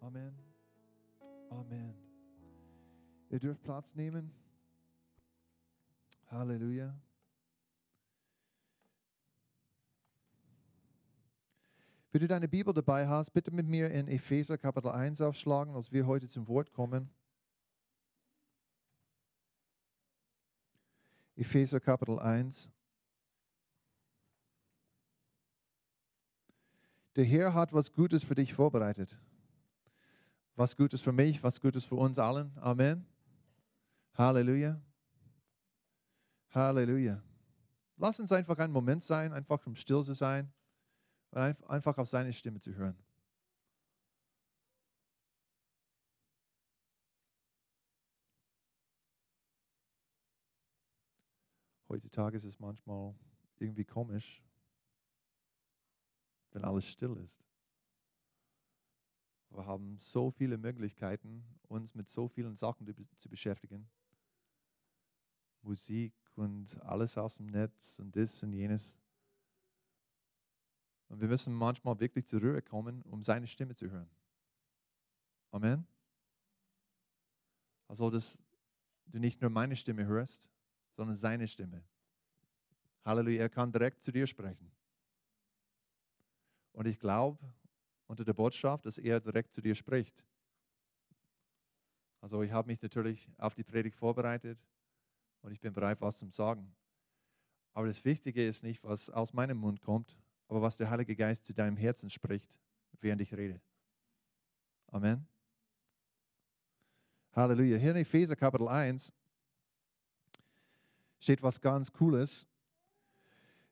Amen. Amen. Ihr dürft Platz nehmen. Halleluja. Wenn du deine Bibel dabei hast, bitte mit mir in Epheser Kapitel 1 aufschlagen, als wir heute zum Wort kommen. Epheser Kapitel 1. Der Herr hat was Gutes für dich vorbereitet. Was Gutes für mich, was Gutes für uns allen. Amen. Halleluja. Halleluja. Lass uns einfach einen Moment sein, einfach um still zu sein und einfach auf seine Stimme zu hören. Heutzutage ist es manchmal irgendwie komisch, wenn alles still ist. Wir haben so viele Möglichkeiten, uns mit so vielen Sachen zu beschäftigen. Musik und alles aus dem Netz und das und jenes. Und wir müssen manchmal wirklich zur Ruhe kommen, um seine Stimme zu hören. Amen. Also, dass du nicht nur meine Stimme hörst, sondern seine Stimme. Halleluja, er kann direkt zu dir sprechen. Und ich glaube unter der Botschaft, dass er direkt zu dir spricht. Also ich habe mich natürlich auf die Predigt vorbereitet und ich bin bereit, was zu sagen. Aber das Wichtige ist nicht, was aus meinem Mund kommt, aber was der Heilige Geist zu deinem Herzen spricht, während ich rede. Amen. Halleluja. Hier in Epheser Kapitel 1 steht was ganz Cooles.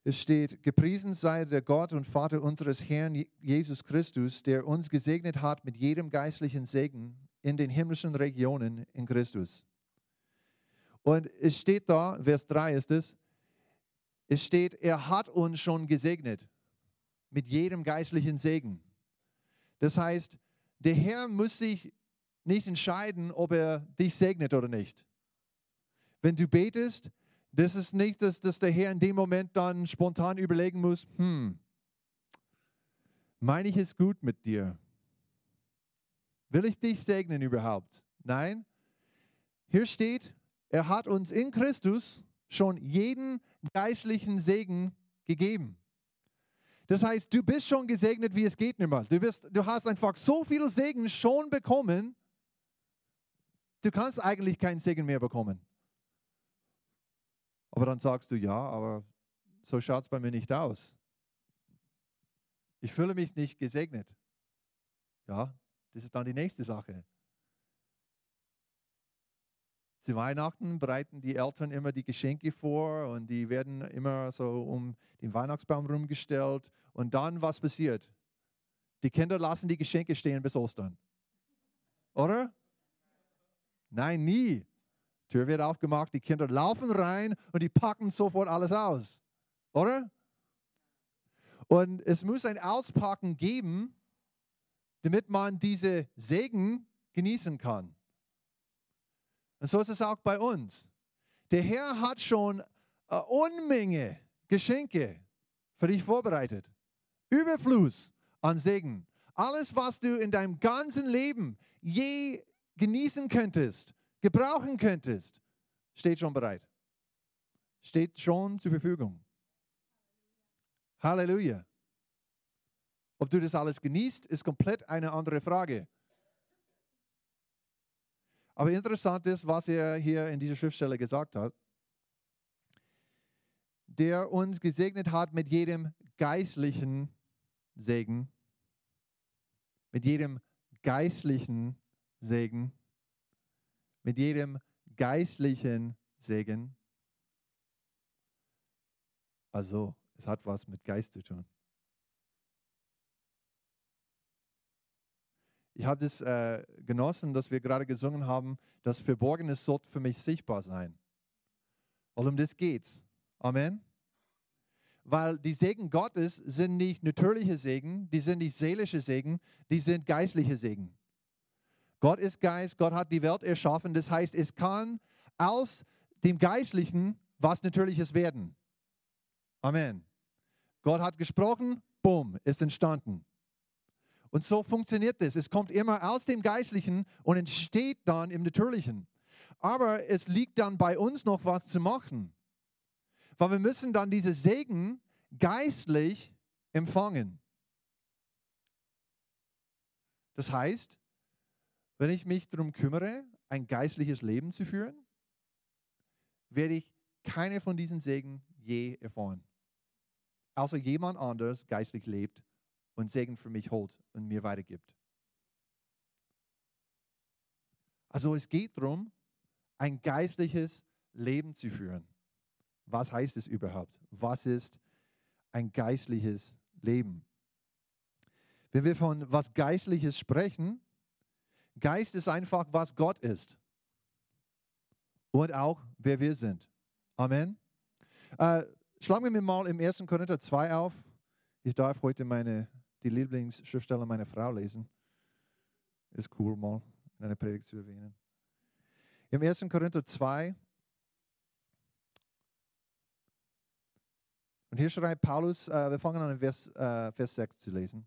Es steht, gepriesen sei der Gott und Vater unseres Herrn Jesus Christus, der uns gesegnet hat mit jedem geistlichen Segen in den himmlischen Regionen in Christus. Und es steht da, Vers 3 ist es, es steht, er hat uns schon gesegnet mit jedem geistlichen Segen. Das heißt, der Herr muss sich nicht entscheiden, ob er dich segnet oder nicht. Wenn du betest, das ist nicht, dass, dass der Herr in dem Moment dann spontan überlegen muss, hm, meine ich es gut mit dir? Will ich dich segnen überhaupt? Nein. Hier steht, er hat uns in Christus schon jeden geistlichen Segen gegeben. Das heißt, du bist schon gesegnet, wie es geht nicht mehr. Du, bist, du hast einfach so viel Segen schon bekommen, du kannst eigentlich keinen Segen mehr bekommen. Aber dann sagst du, ja, aber so schaut es bei mir nicht aus. Ich fühle mich nicht gesegnet. Ja, das ist dann die nächste Sache. Zu Weihnachten bereiten die Eltern immer die Geschenke vor und die werden immer so um den Weihnachtsbaum rumgestellt. Und dann, was passiert? Die Kinder lassen die Geschenke stehen bis Ostern. Oder? Nein, nie. Tür wird aufgemacht, die Kinder laufen rein und die packen sofort alles aus. Oder? Und es muss ein Auspacken geben, damit man diese Segen genießen kann. Und so ist es auch bei uns. Der Herr hat schon eine Unmenge Geschenke für dich vorbereitet. Überfluss an Segen. Alles, was du in deinem ganzen Leben je genießen könntest, gebrauchen könntest, steht schon bereit. Steht schon zur Verfügung. Halleluja. Ob du das alles genießt, ist komplett eine andere Frage. Aber interessant ist, was er hier in dieser Schriftstelle gesagt hat. Der uns gesegnet hat mit jedem geistlichen Segen. Mit jedem geistlichen Segen. Mit jedem geistlichen Segen. Also, es hat was mit Geist zu tun. Ich habe das äh, genossen, dass wir gerade gesungen haben, das Verborgene soll für mich sichtbar sein. Und um das geht's. Amen. Weil die Segen Gottes sind nicht natürliche Segen, die sind nicht seelische Segen, die sind geistliche Segen. Gott ist Geist, Gott hat die Welt erschaffen. Das heißt, es kann aus dem Geistlichen was Natürliches werden. Amen. Gott hat gesprochen, bumm, ist entstanden. Und so funktioniert das. Es kommt immer aus dem Geistlichen und entsteht dann im Natürlichen. Aber es liegt dann bei uns noch was zu machen. Weil wir müssen dann diese Segen geistlich empfangen. Das heißt, wenn ich mich darum kümmere, ein geistliches Leben zu führen, werde ich keine von diesen Segen je erfahren. Außer jemand anders geistlich lebt und Segen für mich holt und mir weitergibt. Also es geht darum, ein geistliches Leben zu führen. Was heißt es überhaupt? Was ist ein geistliches Leben? Wenn wir von was Geistliches sprechen, Geist ist einfach, was Gott ist und auch wer wir sind. Amen. Äh, schlagen wir mir mal im 1. Korinther 2 auf. Ich darf heute meine, die Lieblingsschriftsteller meiner Frau lesen. Ist cool, mal in einer Predigt zu erwähnen. Im 1. Korinther 2. Und hier schreibt Paulus, äh, wir fangen an, in Vers, äh, Vers 6 zu lesen.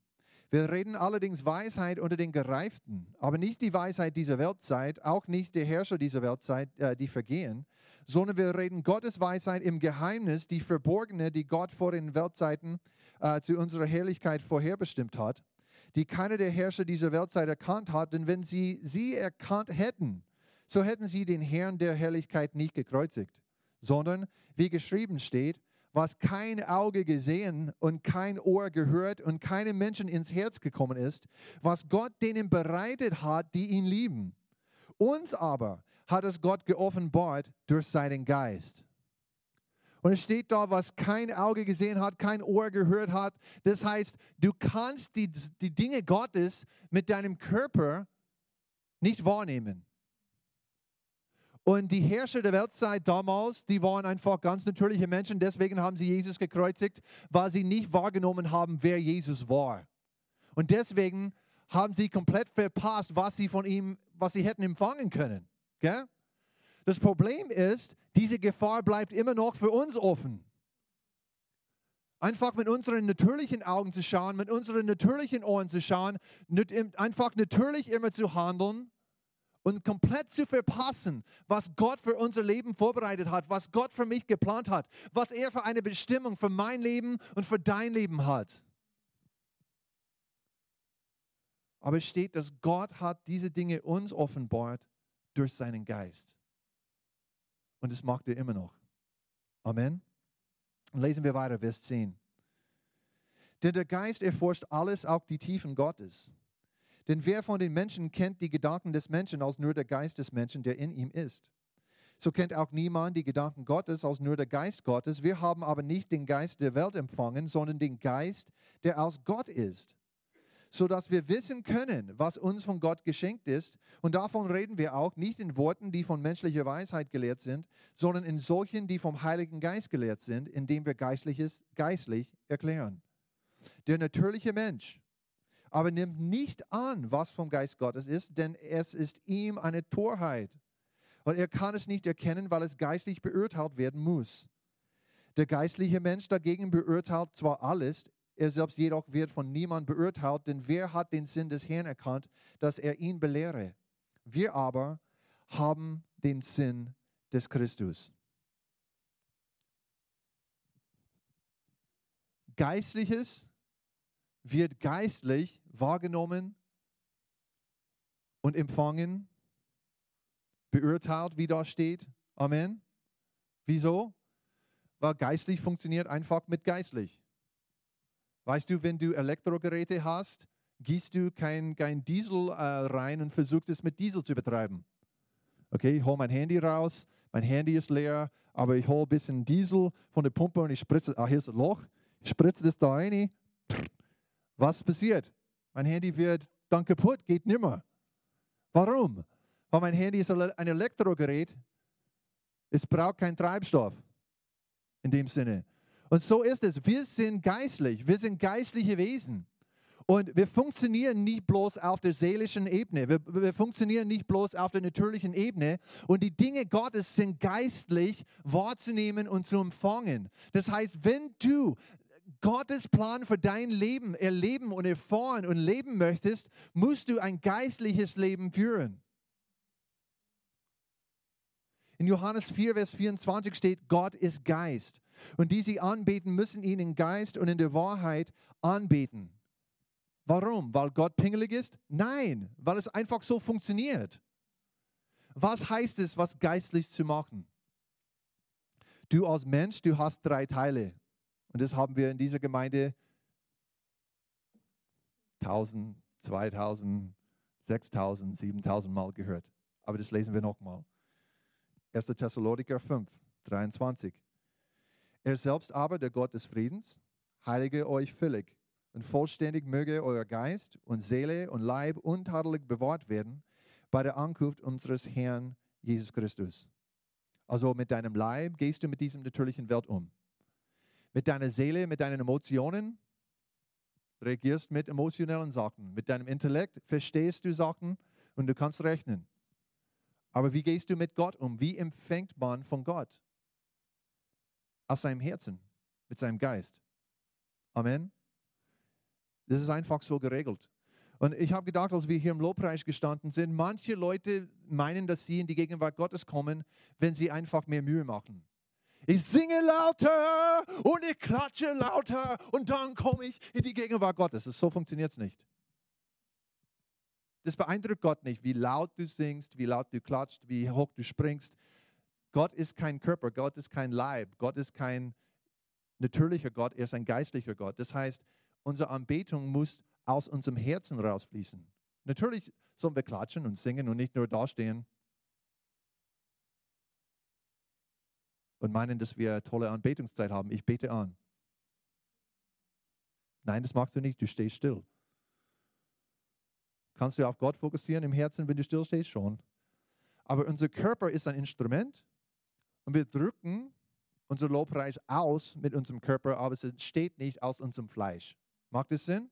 Wir reden allerdings Weisheit unter den Gereiften, aber nicht die Weisheit dieser Weltzeit, auch nicht der Herrscher dieser Weltzeit, äh, die vergehen, sondern wir reden Gottes Weisheit im Geheimnis, die verborgene, die Gott vor den Weltzeiten äh, zu unserer Herrlichkeit vorherbestimmt hat, die keiner der Herrscher dieser Weltzeit erkannt hat, denn wenn sie sie erkannt hätten, so hätten sie den Herrn der Herrlichkeit nicht gekreuzigt, sondern, wie geschrieben steht, was kein Auge gesehen und kein Ohr gehört und keinem Menschen ins Herz gekommen ist, was Gott denen bereitet hat, die ihn lieben. Uns aber hat es Gott geoffenbart durch seinen Geist. Und es steht da, was kein Auge gesehen hat, kein Ohr gehört hat. Das heißt, du kannst die, die Dinge Gottes mit deinem Körper nicht wahrnehmen. Und die Herrscher der Weltzeit damals, die waren einfach ganz natürliche Menschen. Deswegen haben sie Jesus gekreuzigt, weil sie nicht wahrgenommen haben, wer Jesus war. Und deswegen haben sie komplett verpasst, was sie von ihm, was sie hätten empfangen können. Gell? Das Problem ist, diese Gefahr bleibt immer noch für uns offen. Einfach mit unseren natürlichen Augen zu schauen, mit unseren natürlichen Ohren zu schauen, einfach natürlich immer zu handeln und komplett zu verpassen, was Gott für unser Leben vorbereitet hat, was Gott für mich geplant hat, was er für eine Bestimmung für mein Leben und für dein Leben hat. Aber es steht, dass Gott hat diese Dinge uns offenbart durch seinen Geist. Und das macht er immer noch. Amen. Lesen wir weiter, Vers 10. Denn der Geist erforscht alles, auch die Tiefen Gottes. Denn wer von den Menschen kennt die Gedanken des Menschen als nur der Geist des Menschen, der in ihm ist? So kennt auch niemand die Gedanken Gottes als nur der Geist Gottes. Wir haben aber nicht den Geist der Welt empfangen, sondern den Geist, der aus Gott ist, sodass wir wissen können, was uns von Gott geschenkt ist. Und davon reden wir auch nicht in Worten, die von menschlicher Weisheit gelehrt sind, sondern in solchen, die vom Heiligen Geist gelehrt sind, indem wir Geistliches geistlich erklären. Der natürliche Mensch aber nimmt nicht an, was vom Geist Gottes ist, denn es ist ihm eine Torheit. Und er kann es nicht erkennen, weil es geistlich beurteilt werden muss. Der geistliche Mensch dagegen beurteilt zwar alles, er selbst jedoch wird von niemand beurteilt, denn wer hat den Sinn des Herrn erkannt, dass er ihn belehre? Wir aber haben den Sinn des Christus. Geistliches wird geistlich wahrgenommen und empfangen, beurteilt, wie da steht. Amen. Wieso? Weil geistlich funktioniert einfach mit geistlich. Weißt du, wenn du Elektrogeräte hast, gießt du kein, kein Diesel äh, rein und versuchst es mit Diesel zu betreiben. Okay, ich hole mein Handy raus, mein Handy ist leer, aber ich hole ein bisschen Diesel von der Pumpe und ich spritze, ah, hier ist ein Loch, ich spritze das da rein, was passiert? Mein Handy wird dann kaputt, geht nimmer. Warum? Weil mein Handy ist ein Elektrogerät. Es braucht keinen Treibstoff. In dem Sinne. Und so ist es. Wir sind geistlich. Wir sind geistliche Wesen. Und wir funktionieren nicht bloß auf der seelischen Ebene. Wir, wir, funktionieren nicht bloß auf der natürlichen Ebene. Und die Dinge Gottes sind geistlich wahrzunehmen und zu empfangen. Das heißt, wenn du Gottes Plan für dein Leben erleben und erfahren und leben möchtest, musst du ein geistliches Leben führen. In Johannes 4, Vers 24 steht, Gott ist Geist. Und die sie anbeten, müssen ihn in Geist und in der Wahrheit anbeten. Warum? Weil Gott pingelig ist? Nein, weil es einfach so funktioniert. Was heißt es, was geistlich zu machen? Du als Mensch, du hast drei Teile. Und das haben wir in dieser Gemeinde 1000, 2000, 6000, 7000 Mal gehört. Aber das lesen wir nochmal. 1. Thessaloniker 5, 23. Er selbst aber, der Gott des Friedens, heilige euch völlig und vollständig möge euer Geist und Seele und Leib untadelig bewahrt werden bei der Ankunft unseres Herrn Jesus Christus. Also mit deinem Leib gehst du mit diesem natürlichen Welt um. Mit deiner Seele, mit deinen Emotionen reagierst mit emotionellen Sachen. Mit deinem Intellekt verstehst du Sachen und du kannst rechnen. Aber wie gehst du mit Gott um? Wie empfängt man von Gott? Aus seinem Herzen, mit seinem Geist. Amen. Das ist einfach so geregelt. Und ich habe gedacht, als wir hier im Lobpreis gestanden sind, manche Leute meinen, dass sie in die Gegenwart Gottes kommen, wenn sie einfach mehr Mühe machen. Ich singe lauter und ich klatsche lauter und dann komme ich in die Gegenwart Gottes. So funktioniert es nicht. Das beeindruckt Gott nicht, wie laut du singst, wie laut du klatscht, wie hoch du springst. Gott ist kein Körper, Gott ist kein Leib, Gott ist kein natürlicher Gott, er ist ein geistlicher Gott. Das heißt, unsere Anbetung muss aus unserem Herzen rausfließen. Natürlich sollen wir klatschen und singen und nicht nur dastehen und meinen, dass wir tolle Anbetungszeit haben. Ich bete an. Nein, das machst du nicht, du stehst still. Kannst du auf Gott fokussieren im Herzen, wenn du still stehst? Schon. Aber unser Körper ist ein Instrument und wir drücken unser Lobpreis aus mit unserem Körper, aber es entsteht nicht aus unserem Fleisch. Macht das Sinn?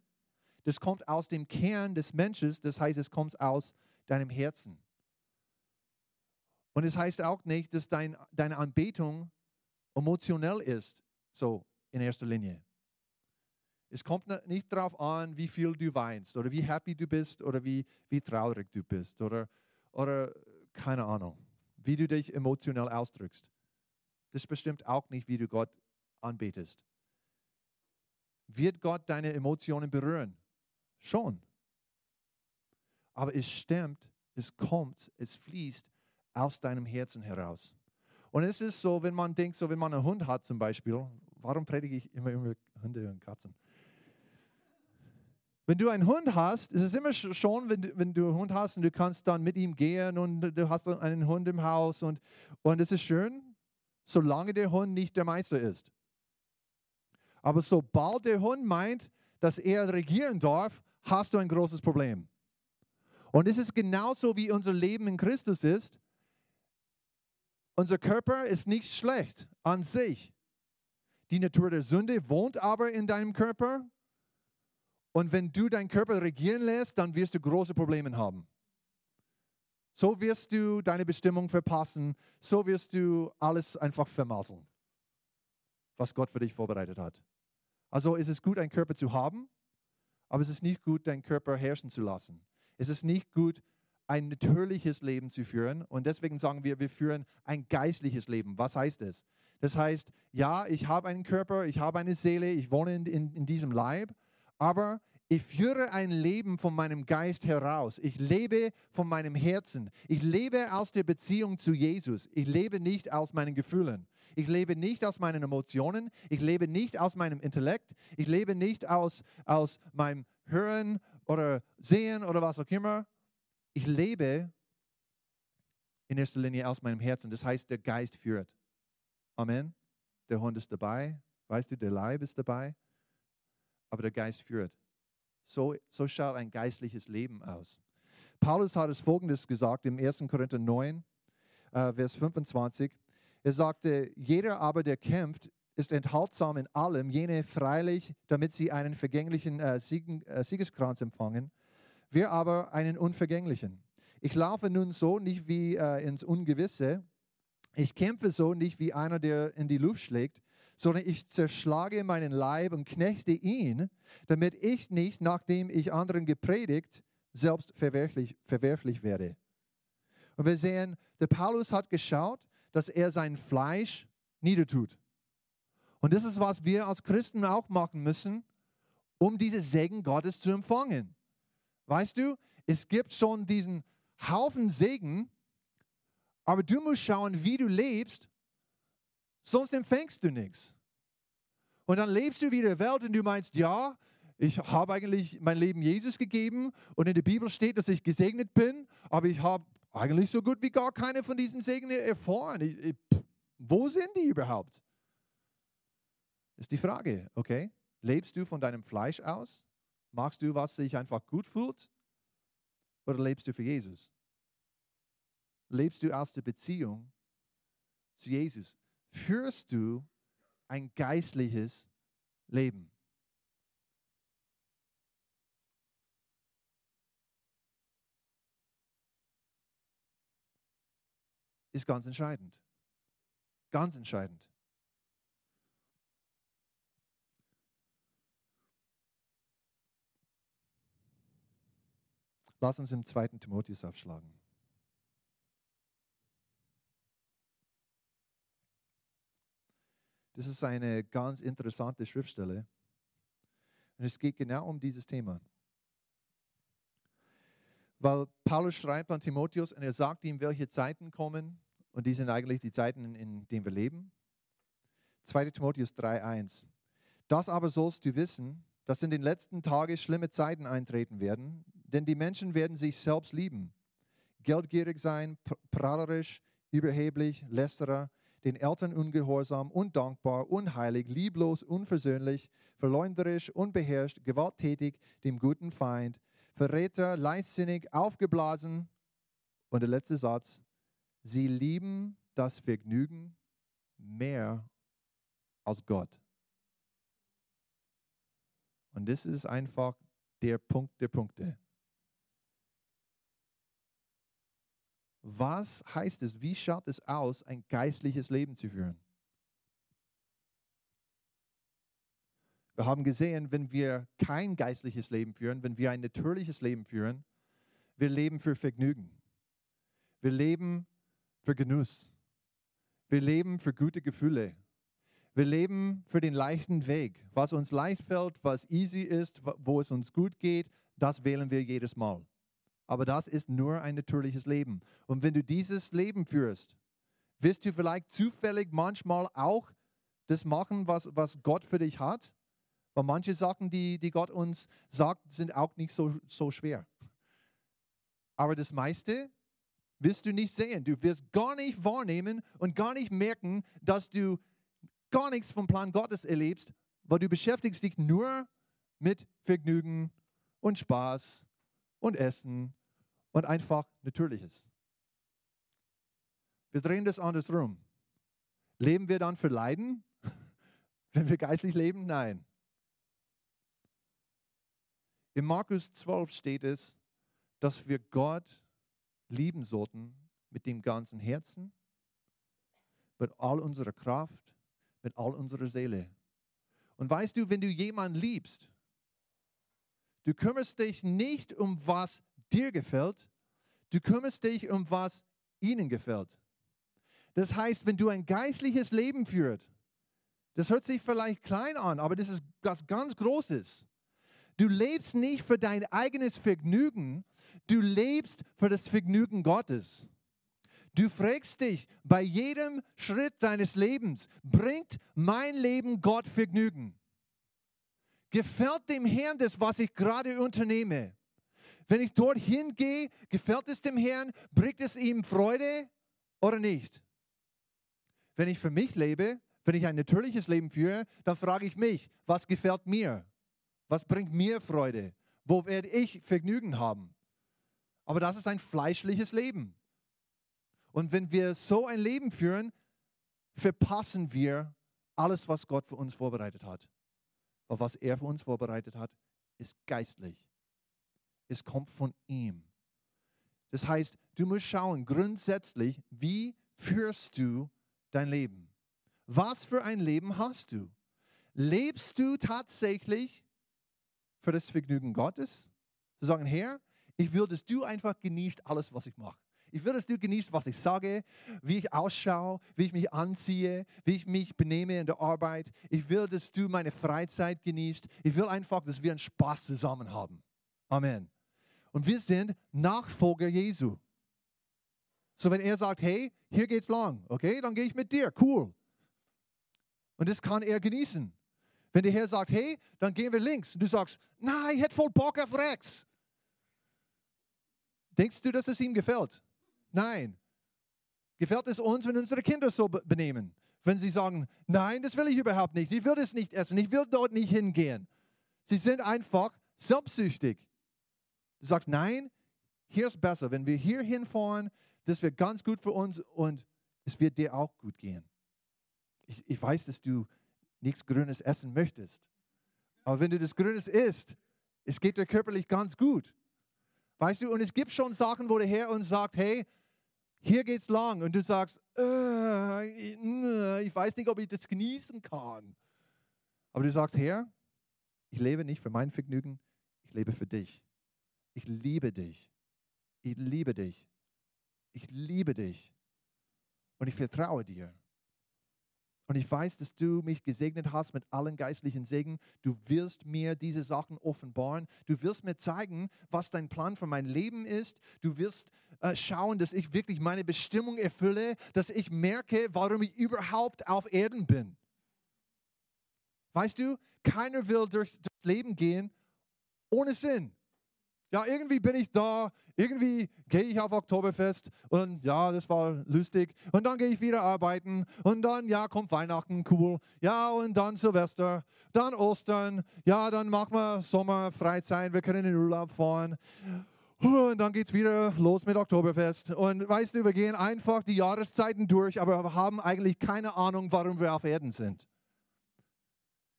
Das kommt aus dem Kern des Menschen, das heißt, es kommt aus deinem Herzen. Und es heißt auch nicht, dass dein, deine Anbetung emotionell ist, so in erster Linie. Es kommt nicht darauf an, wie viel du weinst oder wie happy du bist oder wie, wie traurig du bist oder, oder keine Ahnung, wie du dich emotionell ausdrückst. Das bestimmt auch nicht, wie du Gott anbetest. Wird Gott deine Emotionen berühren? Schon. Aber es stimmt, es kommt, es fließt aus deinem Herzen heraus. Und es ist so, wenn man denkt, so wenn man einen Hund hat zum Beispiel, warum predige ich immer über Hunde und Katzen? Wenn du einen Hund hast, ist es immer schon, wenn du, wenn du einen Hund hast und du kannst dann mit ihm gehen und du hast einen Hund im Haus und, und es ist schön, solange der Hund nicht der Meister ist. Aber sobald der Hund meint, dass er regieren darf, hast du ein großes Problem. Und es ist genauso wie unser Leben in Christus ist. Unser Körper ist nicht schlecht an sich. Die Natur der Sünde wohnt aber in deinem Körper und wenn du deinen Körper regieren lässt, dann wirst du große Probleme haben. So wirst du deine Bestimmung verpassen. So wirst du alles einfach vermasseln, was Gott für dich vorbereitet hat. Also ist es gut, einen Körper zu haben, aber es ist nicht gut, deinen Körper herrschen zu lassen. Es ist nicht gut, ein natürliches Leben zu führen. Und deswegen sagen wir, wir führen ein geistliches Leben. Was heißt es? Das heißt, ja, ich habe einen Körper, ich habe eine Seele, ich wohne in, in, in diesem Leib, aber ich führe ein Leben von meinem Geist heraus. Ich lebe von meinem Herzen. Ich lebe aus der Beziehung zu Jesus. Ich lebe nicht aus meinen Gefühlen. Ich lebe nicht aus meinen Emotionen. Ich lebe nicht aus meinem Intellekt. Ich lebe nicht aus, aus meinem Hören oder Sehen oder was auch immer. Ich lebe in erster Linie aus meinem Herzen. Das heißt, der Geist führt. Amen. Der Hund ist dabei. Weißt du, der Leib ist dabei aber der Geist führt. So, so schaut ein geistliches Leben aus. Paulus hat es folgendes gesagt im 1. Korinther 9, äh, Vers 25. Er sagte, jeder aber, der kämpft, ist enthaltsam in allem, jene freilich, damit sie einen vergänglichen äh, Siegen, äh, Siegeskranz empfangen, wir aber einen unvergänglichen. Ich laufe nun so nicht wie äh, ins Ungewisse, ich kämpfe so nicht wie einer, der in die Luft schlägt, sondern ich zerschlage meinen Leib und knechte ihn, damit ich nicht, nachdem ich anderen gepredigt, selbst verwerflich, verwerflich werde. Und wir sehen, der Paulus hat geschaut, dass er sein Fleisch niedertut. Und das ist, was wir als Christen auch machen müssen, um diese Segen Gottes zu empfangen. Weißt du, es gibt schon diesen Haufen Segen, aber du musst schauen, wie du lebst, sonst empfängst du nichts. Und dann lebst du wie der Welt und du meinst, ja, ich habe eigentlich mein Leben Jesus gegeben und in der Bibel steht, dass ich gesegnet bin, aber ich habe eigentlich so gut wie gar keine von diesen Segen erfahren. Ich, ich, wo sind die überhaupt? Ist die Frage, okay? Lebst du von deinem Fleisch aus? Machst du, was sich einfach gut fühlt? Oder lebst du für Jesus? Lebst du aus der Beziehung zu Jesus? Führst du ein geistliches Leben? Ist ganz entscheidend. Ganz entscheidend. Lass uns im zweiten Timotheus aufschlagen. Das ist eine ganz interessante Schriftstelle. Und es geht genau um dieses Thema. Weil Paulus schreibt an Timotheus und er sagt ihm, welche Zeiten kommen. Und die sind eigentlich die Zeiten, in denen wir leben. 2 Timotheus 3,1. Das aber sollst du wissen, dass in den letzten Tagen schlimme Zeiten eintreten werden, denn die Menschen werden sich selbst lieben, geldgierig sein, prahlerisch, überheblich, lästerer, den Eltern ungehorsam, undankbar, unheilig, lieblos, unversöhnlich, verleumderisch, unbeherrscht, gewalttätig, dem guten Feind, Verräter, leichtsinnig, aufgeblasen. Und der letzte Satz, sie lieben das Vergnügen mehr als Gott. Und das ist einfach der Punkt der Punkte. Was heißt es? Wie schaut es aus, ein geistliches Leben zu führen? Wir haben gesehen, wenn wir kein geistliches Leben führen, wenn wir ein natürliches Leben führen, wir leben für Vergnügen. Wir leben für Genuss. Wir leben für gute Gefühle. Wir leben für den leichten Weg. Was uns leicht fällt, was easy ist, wo es uns gut geht, das wählen wir jedes Mal aber das ist nur ein natürliches Leben. Und wenn du dieses Leben führst, wirst du vielleicht zufällig manchmal auch das machen, was, was Gott für dich hat. Weil manche Sachen, die, die Gott uns sagt, sind auch nicht so, so schwer. Aber das meiste wirst du nicht sehen. Du wirst gar nicht wahrnehmen und gar nicht merken, dass du gar nichts vom Plan Gottes erlebst, weil du beschäftigst dich nur mit Vergnügen und Spaß und Essen und einfach Natürliches. Wir drehen das andersrum. Leben wir dann für Leiden, wenn wir geistlich leben? Nein. In Markus 12 steht es, dass wir Gott lieben sollten mit dem ganzen Herzen, mit all unserer Kraft, mit all unserer Seele. Und weißt du, wenn du jemanden liebst, du kümmerst dich nicht um was dir gefällt, du kümmerst dich um was ihnen gefällt. Das heißt, wenn du ein geistliches Leben führst, das hört sich vielleicht klein an, aber das ist was ganz Großes. Du lebst nicht für dein eigenes Vergnügen, du lebst für das Vergnügen Gottes. Du fragst dich bei jedem Schritt deines Lebens, bringt mein Leben Gott Vergnügen? Gefällt dem Herrn das, was ich gerade unternehme? Wenn ich dorthin gehe, gefällt es dem Herrn, bringt es ihm Freude oder nicht? Wenn ich für mich lebe, wenn ich ein natürliches Leben führe, dann frage ich mich, was gefällt mir? Was bringt mir Freude? Wo werde ich Vergnügen haben? Aber das ist ein fleischliches Leben. Und wenn wir so ein Leben führen, verpassen wir alles, was Gott für uns vorbereitet hat. Aber was er für uns vorbereitet hat, ist geistlich es kommt von ihm. Das heißt, du musst schauen, grundsätzlich, wie führst du dein Leben? Was für ein Leben hast du? Lebst du tatsächlich für das Vergnügen Gottes? Zu sagen, Herr, ich will, dass du einfach genießt alles, was ich mache. Ich will, dass du genießt, was ich sage, wie ich ausschaue, wie ich mich anziehe, wie ich mich benehme in der Arbeit. Ich will, dass du meine Freizeit genießt. Ich will einfach, dass wir einen Spaß zusammen haben. Amen. Und wir sind Nachfolger Jesu. So, wenn er sagt, hey, hier geht's lang, okay, dann gehe ich mit dir, cool. Und das kann er genießen. Wenn der Herr sagt, hey, dann gehen wir links. Und du sagst, nein, ich hätte voll Bock auf rechts. Denkst du, dass es ihm gefällt? Nein. Gefällt es uns, wenn unsere Kinder so benehmen? Wenn sie sagen, nein, das will ich überhaupt nicht. Ich will das nicht essen. Ich will dort nicht hingehen. Sie sind einfach selbstsüchtig. Du sagst, nein, hier ist besser. Wenn wir hier hinfahren, das wird ganz gut für uns und es wird dir auch gut gehen. Ich, ich weiß, dass du nichts Grünes essen möchtest. Aber wenn du das Grünes isst, es geht dir körperlich ganz gut. Weißt du, und es gibt schon Sachen, wo der Herr uns sagt, hey, hier geht's lang. Und du sagst, äh, ich weiß nicht, ob ich das genießen kann. Aber du sagst, Herr, ich lebe nicht für mein Vergnügen, ich lebe für dich. Ich liebe dich. Ich liebe dich. Ich liebe dich. Und ich vertraue dir. Und ich weiß, dass du mich gesegnet hast mit allen geistlichen Segen. Du wirst mir diese Sachen offenbaren. Du wirst mir zeigen, was dein Plan für mein Leben ist. Du wirst äh, schauen, dass ich wirklich meine Bestimmung erfülle, dass ich merke, warum ich überhaupt auf Erden bin. Weißt du, keiner will durch das Leben gehen ohne Sinn. Ja, irgendwie bin ich da, irgendwie gehe ich auf Oktoberfest und ja, das war lustig. Und dann gehe ich wieder arbeiten und dann, ja, kommt Weihnachten, cool. Ja, und dann Silvester, dann Ostern. Ja, dann machen wir Sommer, Freizeit, wir können in den Urlaub fahren. Und dann geht es wieder los mit Oktoberfest. Und weißt du, wir gehen einfach die Jahreszeiten durch, aber wir haben eigentlich keine Ahnung, warum wir auf Erden sind.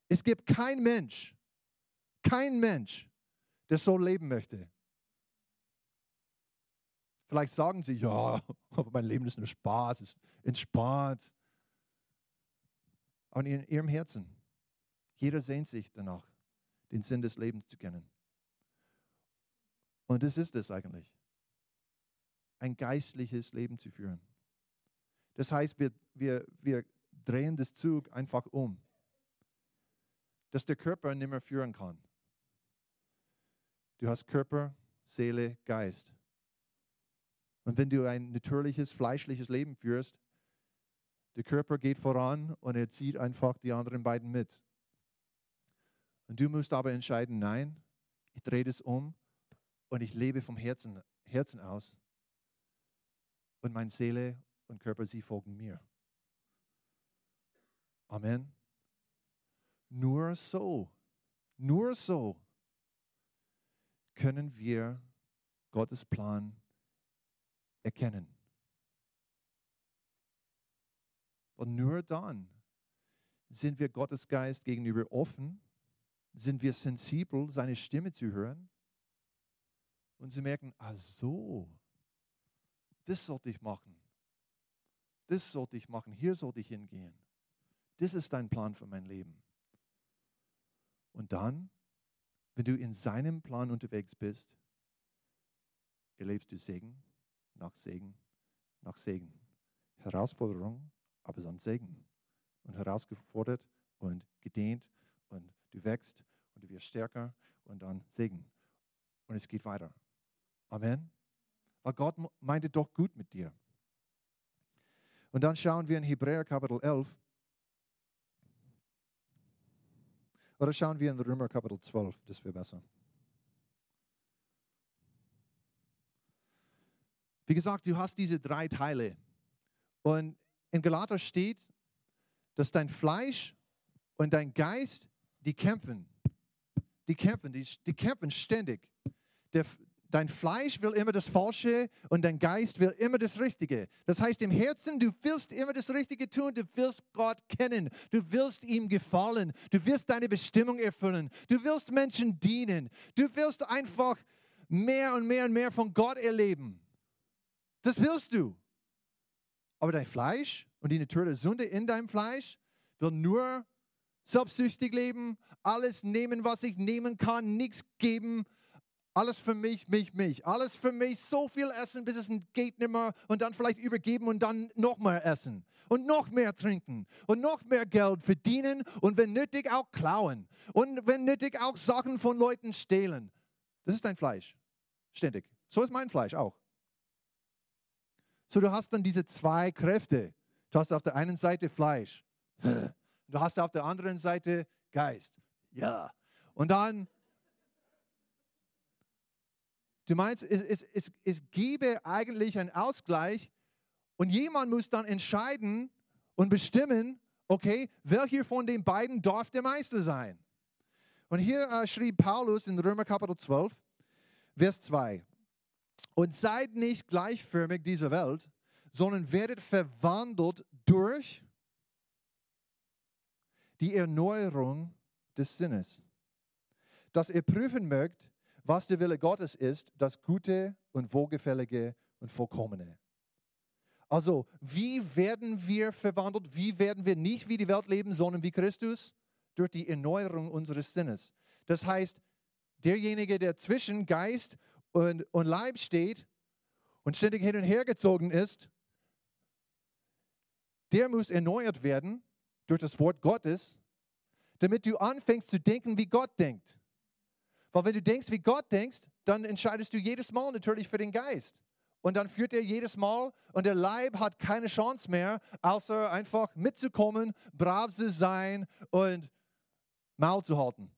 Es gibt kein Mensch, kein Mensch, der so leben möchte. Vielleicht sagen sie, ja, aber mein Leben ist nur Spaß, ist entspannt. Aber in ihrem Herzen, jeder sehnt sich danach, den Sinn des Lebens zu kennen. Und das ist es eigentlich, ein geistliches Leben zu führen. Das heißt, wir, wir, wir drehen das Zug einfach um, dass der Körper nicht mehr führen kann. Du hast Körper, Seele, Geist. Und wenn du ein natürliches, fleischliches Leben führst, der Körper geht voran und er zieht einfach die anderen beiden mit. Und du musst aber entscheiden, nein, ich drehe das um und ich lebe vom Herzen, Herzen aus. Und meine Seele und Körper, sie folgen mir. Amen. Nur so, nur so können wir Gottes Plan erkennen. Und nur dann sind wir Gottes Geist gegenüber offen, sind wir sensibel, seine Stimme zu hören. Und sie merken, ah so, das sollte ich machen. Das sollte ich machen. Hier sollte ich hingehen. Das ist dein Plan für mein Leben. Und dann wenn du in seinem Plan unterwegs bist, erlebst du Segen nach Segen nach Segen. Herausforderung, aber dann Segen. Und herausgefordert und gedehnt und du wächst und du wirst stärker und dann Segen. Und es geht weiter. Amen. Weil Gott meinte doch gut mit dir. Und dann schauen wir in Hebräer Kapitel 11, Oder schauen wir in Römer Kapitel 12, das wäre besser. Wie gesagt, du hast diese drei Teile. Und in Galater steht, dass dein Fleisch und dein Geist, die kämpfen. Die kämpfen, die, die kämpfen ständig. Der, Dein Fleisch will immer das Falsche und dein Geist will immer das Richtige. Das heißt, im Herzen, du willst immer das Richtige tun, du willst Gott kennen, du willst ihm gefallen, du willst deine Bestimmung erfüllen, du willst Menschen dienen, du willst einfach mehr und mehr und mehr von Gott erleben. Das willst du. Aber dein Fleisch und die Natur der Sünde in deinem Fleisch will nur selbstsüchtig leben, alles nehmen, was ich nehmen kann, nichts geben, alles für mich, mich, mich. Alles für mich, so viel essen, bis es geht nicht mehr und dann vielleicht übergeben und dann noch mehr essen und noch mehr trinken und noch mehr Geld verdienen und wenn nötig auch klauen und wenn nötig auch Sachen von Leuten stehlen. Das ist dein Fleisch. Ständig. So ist mein Fleisch auch. So, du hast dann diese zwei Kräfte. Du hast auf der einen Seite Fleisch. Du hast auf der anderen Seite Geist. Ja. Und dann, du meinst, es, es, es, es gäbe eigentlich einen Ausgleich und jemand muss dann entscheiden und bestimmen, okay, welcher von den beiden darf der Meister sein? Und hier äh, schrieb Paulus in Römer Kapitel 12, Vers 2. Und seid nicht gleichförmig dieser Welt, sondern werdet verwandelt durch die Erneuerung des Sinnes, dass ihr prüfen mögt, was der Wille Gottes ist, das Gute und Wohlgefällige und Vollkommene. Also, wie werden wir verwandelt? Wie werden wir nicht wie die Welt leben, sondern wie Christus? Durch die Erneuerung unseres Sinnes. Das heißt, derjenige, der zwischen Geist und, und Leib steht und ständig hin und her gezogen ist, der muss erneuert werden durch das Wort Gottes, damit du anfängst zu denken, wie Gott denkt. Weil wenn du denkst, wie Gott denkst, dann entscheidest du jedes Mal natürlich für den Geist. Und dann führt er jedes Mal und der Leib hat keine Chance mehr, außer einfach mitzukommen, brav zu sein und Maul zu halten.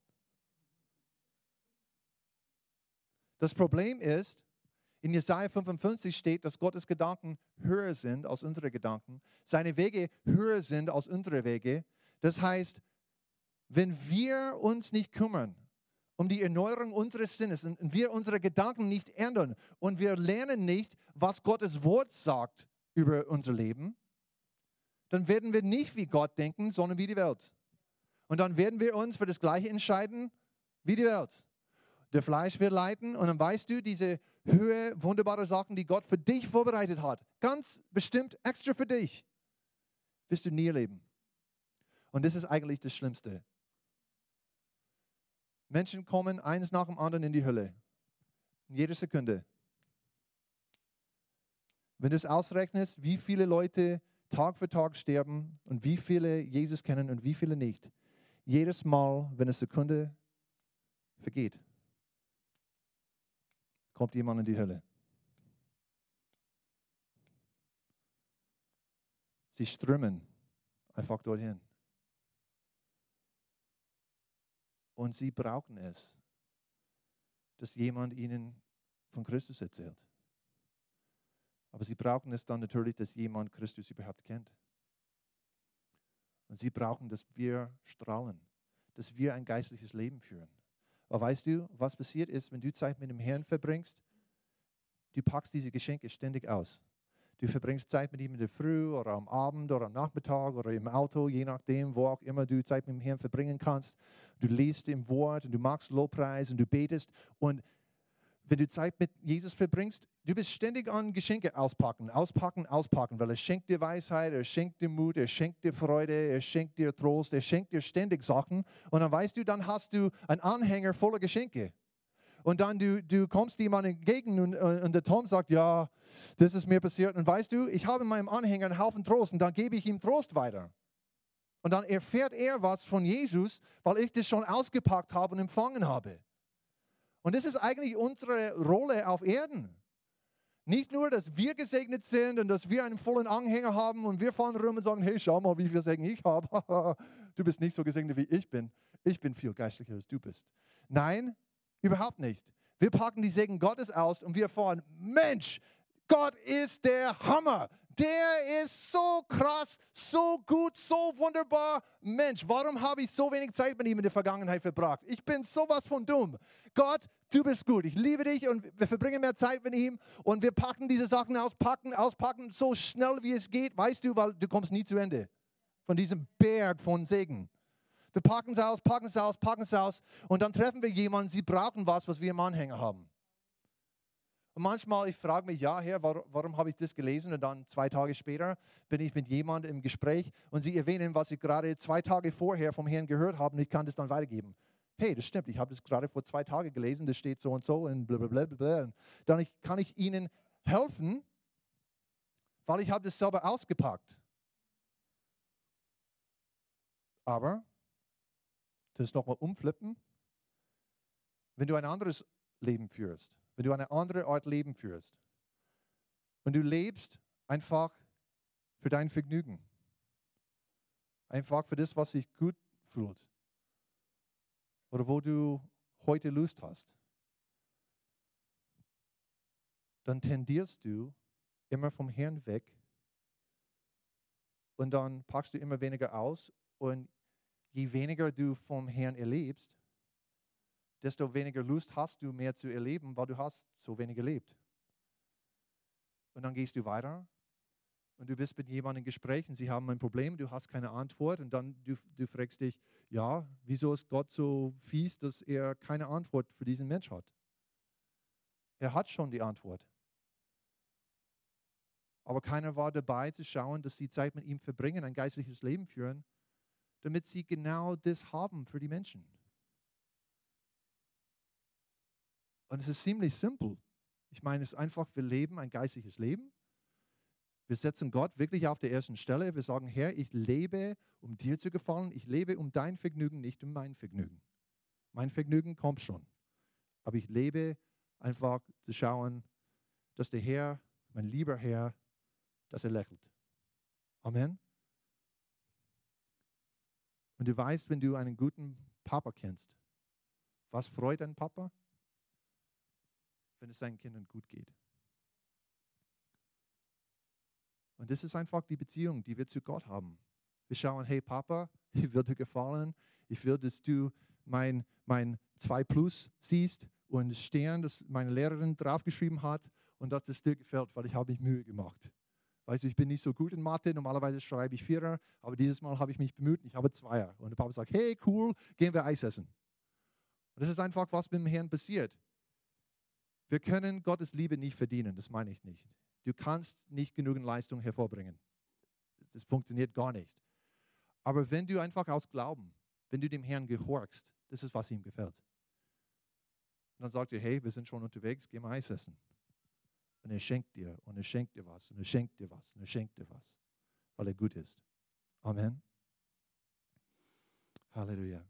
Das Problem ist, in Jesaja 55 steht, dass Gottes Gedanken höher sind als unsere Gedanken, seine Wege höher sind als unsere Wege. Das heißt, wenn wir uns nicht kümmern um die Erneuerung unseres Sinnes und wir unsere Gedanken nicht ändern und wir lernen nicht, was Gottes Wort sagt über unser Leben, dann werden wir nicht wie Gott denken, sondern wie die Welt. Und dann werden wir uns für das Gleiche entscheiden wie die Welt. Der Fleisch wird leiten und dann weißt du, diese Höhe, wunderbare Sachen, die Gott für dich vorbereitet hat, ganz bestimmt extra für dich, wirst du nie erleben. Und das ist eigentlich das Schlimmste. Menschen kommen eines nach dem anderen in die Hölle. In jeder Sekunde. Wenn du es ausrechnest, wie viele Leute Tag für Tag sterben und wie viele Jesus kennen und wie viele nicht. Jedes Mal, wenn eine Sekunde vergeht kommt jemand in die Hölle. Sie strömen einfach dorthin. Und sie brauchen es, dass jemand ihnen von Christus erzählt. Aber sie brauchen es dann natürlich, dass jemand Christus überhaupt kennt. Und sie brauchen, dass wir strahlen, dass wir ein geistliches Leben führen. Aber weißt du, was passiert ist, wenn du Zeit mit dem Herrn verbringst? Du packst diese Geschenke ständig aus. Du verbringst Zeit mit ihm in der Früh oder am Abend oder am Nachmittag oder im Auto, je nachdem, wo auch immer du Zeit mit dem Herrn verbringen kannst. Du liest im Wort und du machst Lobpreis und du betest. Und wenn du Zeit mit Jesus verbringst, du bist ständig an Geschenke auspacken, auspacken, auspacken, weil er schenkt dir Weisheit, er schenkt dir Mut, er schenkt dir Freude, er schenkt dir Trost, er schenkt dir ständig Sachen. Und dann weißt du, dann hast du einen Anhänger voller Geschenke. Und dann du, du kommst jemandem entgegen und, und der Tom sagt, ja, das ist mir passiert. Und weißt du, ich habe in meinem Anhänger einen Haufen Trost und dann gebe ich ihm Trost weiter. Und dann erfährt er was von Jesus, weil ich das schon ausgepackt habe und empfangen habe. Und das ist eigentlich unsere Rolle auf Erden. Nicht nur, dass wir gesegnet sind und dass wir einen vollen Anhänger haben und wir fahren rum und sagen, hey, schau mal, wie viel Segen ich habe. du bist nicht so gesegnet, wie ich bin. Ich bin viel geistlicher, als du bist. Nein, überhaupt nicht. Wir packen die Segen Gottes aus und wir fahren, Mensch, Gott ist der Hammer. Der ist so krass, so gut, so wunderbar. Mensch, warum habe ich so wenig Zeit mit ihm in der Vergangenheit verbracht? Ich bin sowas von dumm. Gott, du bist gut. Ich liebe dich und wir verbringen mehr Zeit mit ihm und wir packen diese Sachen aus, packen, auspacken, so schnell wie es geht. Weißt du, weil du kommst nie zu Ende von diesem Berg von Segen. Wir packen es aus, packen es aus, packen es aus und dann treffen wir jemanden, sie brauchen was, was wir im Anhänger haben. Und manchmal, ich frage mich, ja, Herr, warum, warum habe ich das gelesen? Und dann zwei Tage später bin ich mit jemandem im Gespräch und sie erwähnen, was sie gerade zwei Tage vorher vom Herrn gehört haben und ich kann das dann weitergeben. Hey, das stimmt, ich habe das gerade vor zwei Tagen gelesen, das steht so und so und blablabla. Bla Und dann kann ich ihnen helfen, weil ich habe das selber ausgepackt. Aber, das nochmal umflippen, wenn du ein anderes Leben führst, wenn du eine andere Art Leben führst und du lebst einfach für dein Vergnügen, einfach für das, was sich gut fühlt oder wo du heute Lust hast, dann tendierst du immer vom Herrn weg und dann packst du immer weniger aus und je weniger du vom Herrn erlebst, desto weniger Lust hast du mehr zu erleben, weil du hast so wenig erlebt. Und dann gehst du weiter und du bist mit jemandem in Gesprächen, sie haben ein Problem, du hast keine Antwort und dann du, du fragst dich, ja, wieso ist Gott so fies, dass er keine Antwort für diesen Mensch hat? Er hat schon die Antwort. Aber keiner war dabei zu schauen, dass sie Zeit mit ihm verbringen, ein geistliches Leben führen, damit sie genau das haben für die Menschen. Und es ist ziemlich simpel. Ich meine, es ist einfach, wir leben ein geistliches Leben. Wir setzen Gott wirklich auf der ersten Stelle. Wir sagen, Herr, ich lebe, um dir zu gefallen. Ich lebe um dein Vergnügen, nicht um mein Vergnügen. Mein Vergnügen kommt schon. Aber ich lebe einfach zu schauen, dass der Herr, mein lieber Herr, dass er lächelt. Amen. Und du weißt, wenn du einen guten Papa kennst, was freut ein Papa? wenn es seinen Kindern gut geht. Und das ist einfach die Beziehung, die wir zu Gott haben. Wir schauen, hey Papa, ich will dir gefallen. Ich will, dass du mein, mein 2 Plus siehst und Stern, das meine Lehrerin draufgeschrieben hat und dass das dir gefällt, weil ich habe mich Mühe gemacht. Weißt du, ich bin nicht so gut in Mathe, normalerweise schreibe ich Vierer, aber dieses Mal habe ich mich bemüht und ich habe Zweier. Und der Papa sagt, hey cool, gehen wir Eis essen. Und das ist einfach, was mit dem Herrn passiert. Wir können Gottes Liebe nicht verdienen, das meine ich nicht. Du kannst nicht genügend Leistung hervorbringen. Das funktioniert gar nicht. Aber wenn du einfach aus Glauben, wenn du dem Herrn gehorchst, das ist, was ihm gefällt. Und dann sagt er, hey, wir sind schon unterwegs, geh mal Eis essen. Und er schenkt dir und er schenkt dir was und er schenkt dir was und er schenkt dir was, weil er gut ist. Amen. Halleluja.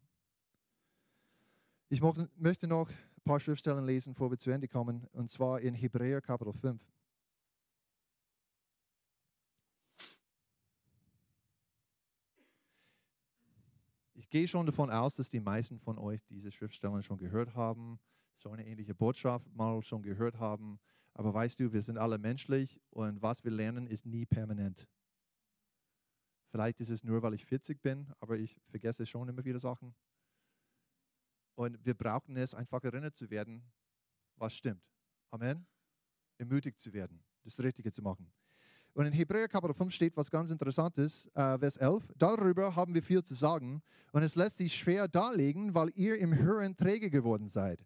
Ich möchte noch ein paar Schriftstellen lesen, bevor wir zu Ende kommen, und zwar in Hebräer Kapitel 5. Ich gehe schon davon aus, dass die meisten von euch diese Schriftstellen schon gehört haben, so eine ähnliche Botschaft mal schon gehört haben. Aber weißt du, wir sind alle menschlich und was wir lernen, ist nie permanent. Vielleicht ist es nur, weil ich 40 bin, aber ich vergesse schon immer wieder Sachen. Und wir brauchen es, einfach erinnert zu werden, was stimmt. Amen. Ermutigt zu werden, das Richtige zu machen. Und in Hebräer Kapitel 5 steht was ganz Interessantes, äh, Vers 11. Darüber haben wir viel zu sagen und es lässt sich schwer darlegen, weil ihr im Hören träge geworden seid.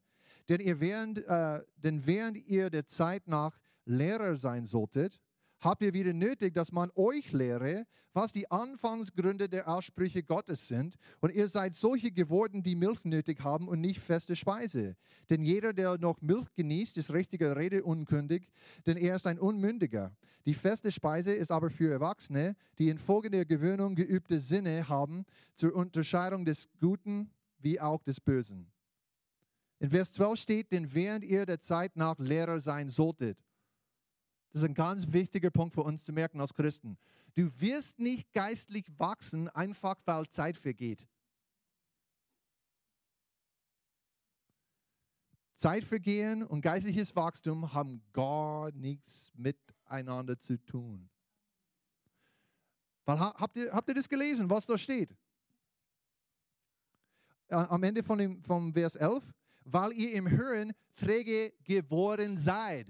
Denn, ihr während, äh, denn während ihr der Zeit nach Lehrer sein solltet, habt ihr wieder nötig, dass man euch lehre, was die Anfangsgründe der Aussprüche Gottes sind. Und ihr seid solche geworden, die Milch nötig haben und nicht feste Speise. Denn jeder, der noch Milch genießt, ist richtiger Rede unkündig, denn er ist ein Unmündiger. Die feste Speise ist aber für Erwachsene, die infolge der Gewöhnung geübte Sinne haben, zur Unterscheidung des Guten wie auch des Bösen. In Vers 12 steht, denn während ihr der Zeit nach Lehrer sein solltet. Das ist ein ganz wichtiger Punkt für uns zu merken als Christen. Du wirst nicht geistlich wachsen, einfach weil Zeit vergeht. Zeitvergehen und geistliches Wachstum haben gar nichts miteinander zu tun. Weil, habt, ihr, habt ihr das gelesen, was da steht? Am Ende von dem, vom Vers 11, weil ihr im Hören träge geworden seid.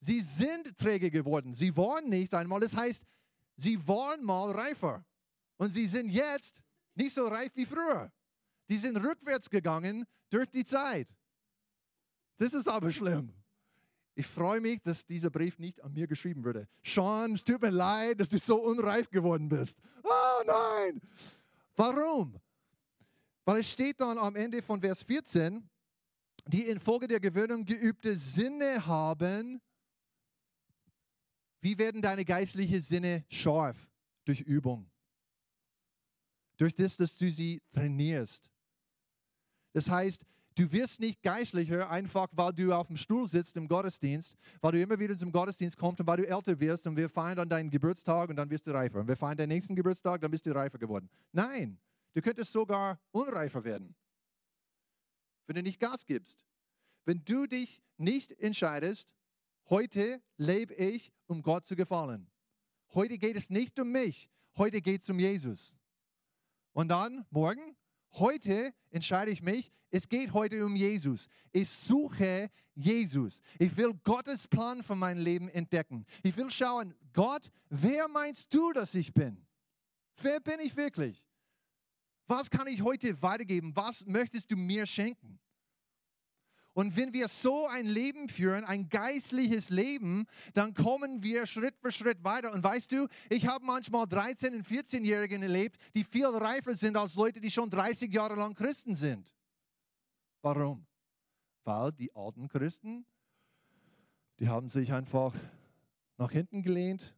Sie sind träge geworden. Sie waren nicht einmal. Das heißt, sie waren mal reifer. Und sie sind jetzt nicht so reif wie früher. Die sind rückwärts gegangen durch die Zeit. Das ist aber schlimm. Ich freue mich, dass dieser Brief nicht an mir geschrieben wurde. Sean, es tut mir leid, dass du so unreif geworden bist. Oh nein! Warum? Weil es steht dann am Ende von Vers 14, die infolge der Gewöhnung geübte Sinne haben. Wie werden deine geistlichen Sinne scharf? Durch Übung. Durch das, dass du sie trainierst. Das heißt, du wirst nicht geistlicher, einfach weil du auf dem Stuhl sitzt im Gottesdienst, weil du immer wieder zum Gottesdienst kommst und weil du älter wirst und wir feiern dann deinen Geburtstag und dann wirst du reifer. Und wir feiern deinen nächsten Geburtstag, dann bist du reifer geworden. Nein, du könntest sogar unreifer werden, wenn du nicht Gas gibst. Wenn du dich nicht entscheidest, heute lebe ich, um Gott zu gefallen. Heute geht es nicht um mich, heute geht es um Jesus. Und dann morgen Heute entscheide ich mich, es geht heute um Jesus. Ich suche Jesus. Ich will Gottes Plan für mein Leben entdecken. Ich will schauen, Gott, wer meinst du, dass ich bin? Wer bin ich wirklich? Was kann ich heute weitergeben? Was möchtest du mir schenken? Und wenn wir so ein Leben führen, ein geistliches Leben, dann kommen wir Schritt für Schritt weiter. Und weißt du, ich habe manchmal 13- und 14-Jährigen erlebt, die viel reifer sind als Leute, die schon 30 Jahre lang Christen sind. Warum? Weil die alten Christen, die haben sich einfach nach hinten gelehnt